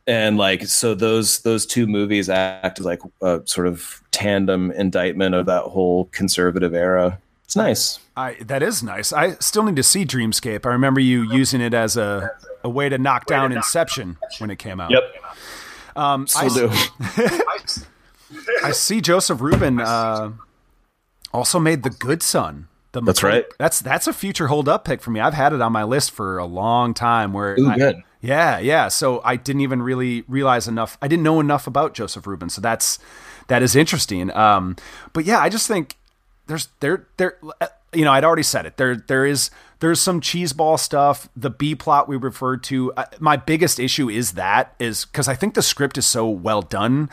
And like so those those two movies act as like a sort of tandem indictment of that whole conservative era. It's nice. I that is nice. I still need to see Dreamscape. I remember you using it as a, a way to knock down Inception when it came out. Yep. Um, I, Still do. <laughs> I see Joseph Ruben uh, also made The Good Son. The That's Macaulay- right. That's that's a future hold up pick for me. I've had it on my list for a long time. Where Ooh, I- good. yeah, yeah. So I didn't even really realize enough. I didn't know enough about Joseph Ruben. So that's that is interesting. Um, but yeah, I just think there's there there you know I'd already said it. There there is there's some cheeseball stuff. The B plot we referred to. Uh, my biggest issue is that is because I think the script is so well done.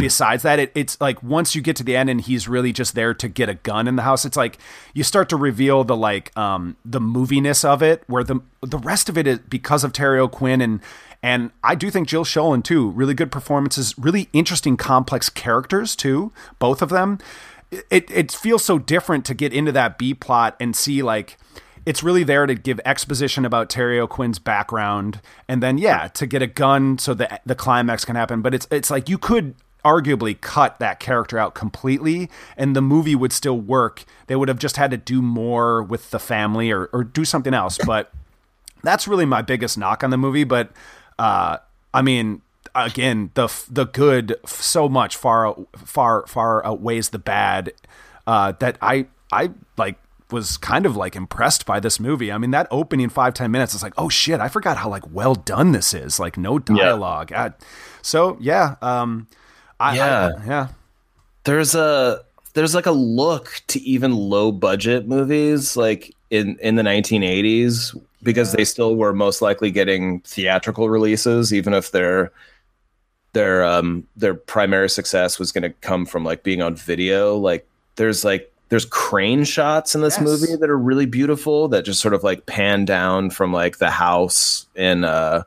Besides that, it, it's like once you get to the end and he's really just there to get a gun in the house. It's like you start to reveal the like um the moviness of it, where the the rest of it is because of Terry O'Quinn and. And I do think Jill Schoelen too. Really good performances, really interesting, complex characters too. Both of them it it feels so different to get into that B plot and see like it's really there to give exposition about Terry O'Quinn's background and then yeah to get a gun so that the climax can happen. But it's it's like you could arguably cut that character out completely and the movie would still work. They would have just had to do more with the family or or do something else. But that's really my biggest knock on the movie. But uh I mean again the the good so much far far far outweighs the bad uh that I I like was kind of like impressed by this movie. I mean that opening five ten minutes it's like oh shit, I forgot how like well done this is. Like no dialogue. Uh, so yeah, um I, Yeah. I, yeah. there's a there's like a look to even low budget movies like in in the 1980s because they still were most likely getting theatrical releases even if their their um their primary success was going to come from like being on video like there's like there's crane shots in this Yes. movie that are really beautiful that just sort of like pan down from like the house in uh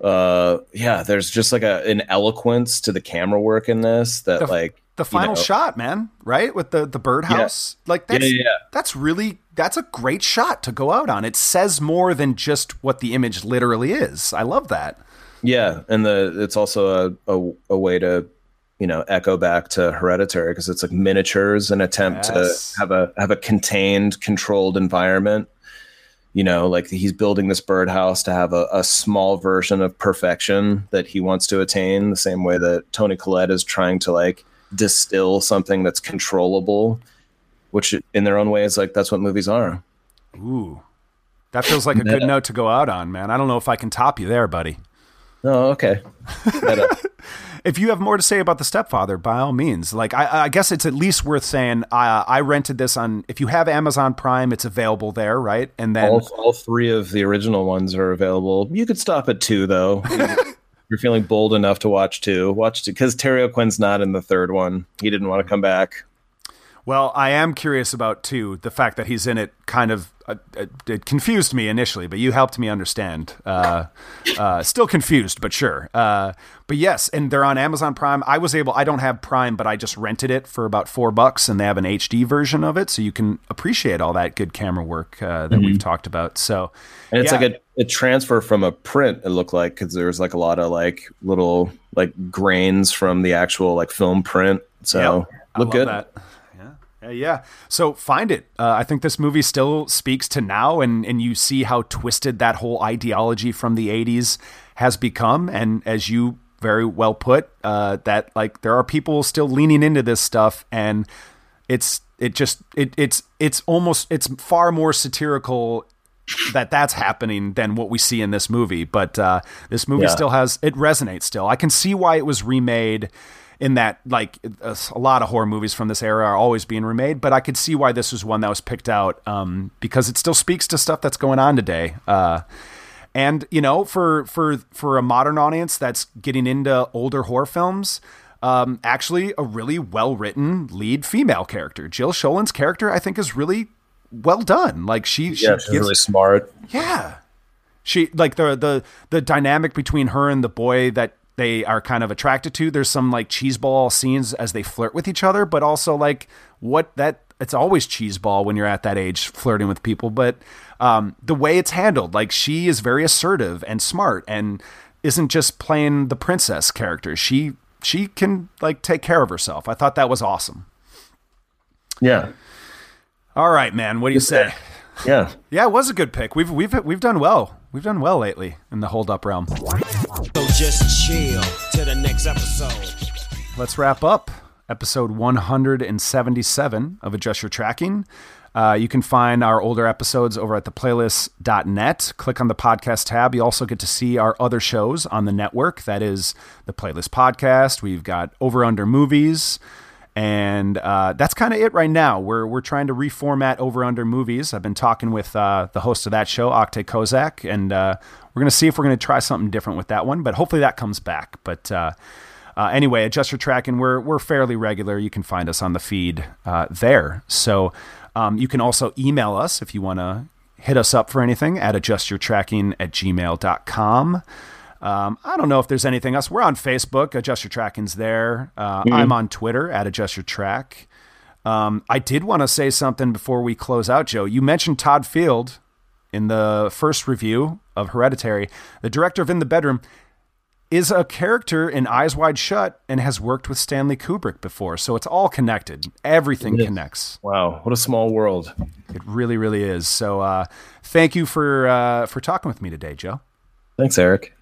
uh yeah there's just like a an eloquence to the camera work in this that The- like The you final know- shot, man, right? With the the birdhouse. Like Yeah, that's yeah, yeah. that's really that's a great shot to go out on. It says more than just what the image literally is. I love that. Yeah, and the it's also a a, a way to you know echo back to Hereditary because it's like miniatures, an attempt Yes. to have a have a contained, controlled environment. you know, like he's building this birdhouse to have a, a small version of perfection that he wants to attain, the same way that Toni Collette is trying to like distill something that's controllable, which in their own way is like that's what movies are. Ooh, that feels like a good note to go out on, man. I don't know if I can top you there, buddy. Oh, okay. <laughs> If you have more to say about the stepfather, by all means. Like, I, I guess it's at least worth saying. I, I rented this on. If you have Amazon Prime, it's available there, right? And then all, all three of the original ones are available. You could stop at two though. <laughs> You're feeling bold enough to watch two. Watch two because Terry O'Quinn's not in the third one. He didn't want to come back. Well, I am curious about too the fact that he's in it. Kind of it, it confused me initially, but you helped me understand. Uh, uh, still confused, but sure. Uh, but yes, and they're on Amazon Prime. I was able. I don't have Prime, but I just rented it for about four bucks, and they have an HD version of it, so you can appreciate all that good camera work uh, that we've talked about. So, And it's yeah. like a, a transfer from a print. It looked like because there was like a lot of like little like grains from the actual like film print. So Yep. Look good. That. Yeah. So find it. Uh, I think this movie still speaks to now, and and you see how twisted that whole ideology from the '80s has become. And as you very well put, uh, that like there are people still leaning into this stuff, and it's it just it it's it's almost it's far more satirical that that's happening than what we see in this movie. But uh, this movie Yeah. still has it resonates still. I can see why it was remade. In that, like a, a lot of horror movies from this era are always being remade, but I could see why this was one that was picked out um, because it still speaks to stuff that's going on today. Uh, and you know, for for for a modern audience that's getting into older horror films, um, actually a really well written lead female character. Jill Schoelen's character, I think, is really well done. Like she, she Yeah, she's gives, really smart. yeah. She like the the the dynamic between her and the boy that they are kind of attracted to. There's some like cheeseball scenes as they flirt with each other, but also like what that it's always cheeseball when you're at that age flirting with people, but um, the way it's handled, like she is very assertive and smart and isn't just playing the princess character. She she can like take care of herself. I thought that was awesome. Yeah, All right, man. What do you say? yeah. Yeah, it was a good pick. We've we've we've done well. We've done well lately in the hold up realm. Just chill to the next episode. Let's wrap up episode 177 of Adjust Your Tracking. Uh, you can find our older episodes over at theplaylist.net. Click on the podcast tab. You also get to see our other shows on the network. That is the Playlist Podcast. We've got Over Under Movies. And uh, that's kind of it right now. We're, we're trying to reformat Over Under Movies. I've been talking with uh, the host of that show, Oktay Kozak, and uh, we're going to see if we're going to try something different with that one. But hopefully that comes back. But uh, uh, anyway, adjust your tracking. We're we're fairly regular. You can find us on the feed uh, there. So um, you can also email us if you want to hit us up for anything at adjustyourtracking at gmail.com. Um, I don't know if there's anything else. We're on Facebook. Adjust Your Tracking's there. Uh, I'm on Twitter at Adjust Your Track. Um, I did want to say something before we close out, Joe. You mentioned Todd Field in the first review of Hereditary. The director of In the Bedroom is a character in Eyes Wide Shut and has worked with Stanley Kubrick before. So it's all connected. Everything connects. Wow, what a small world. It really, really is. So uh, thank you for uh, for talking with me today, Joe. Thanks, Erik.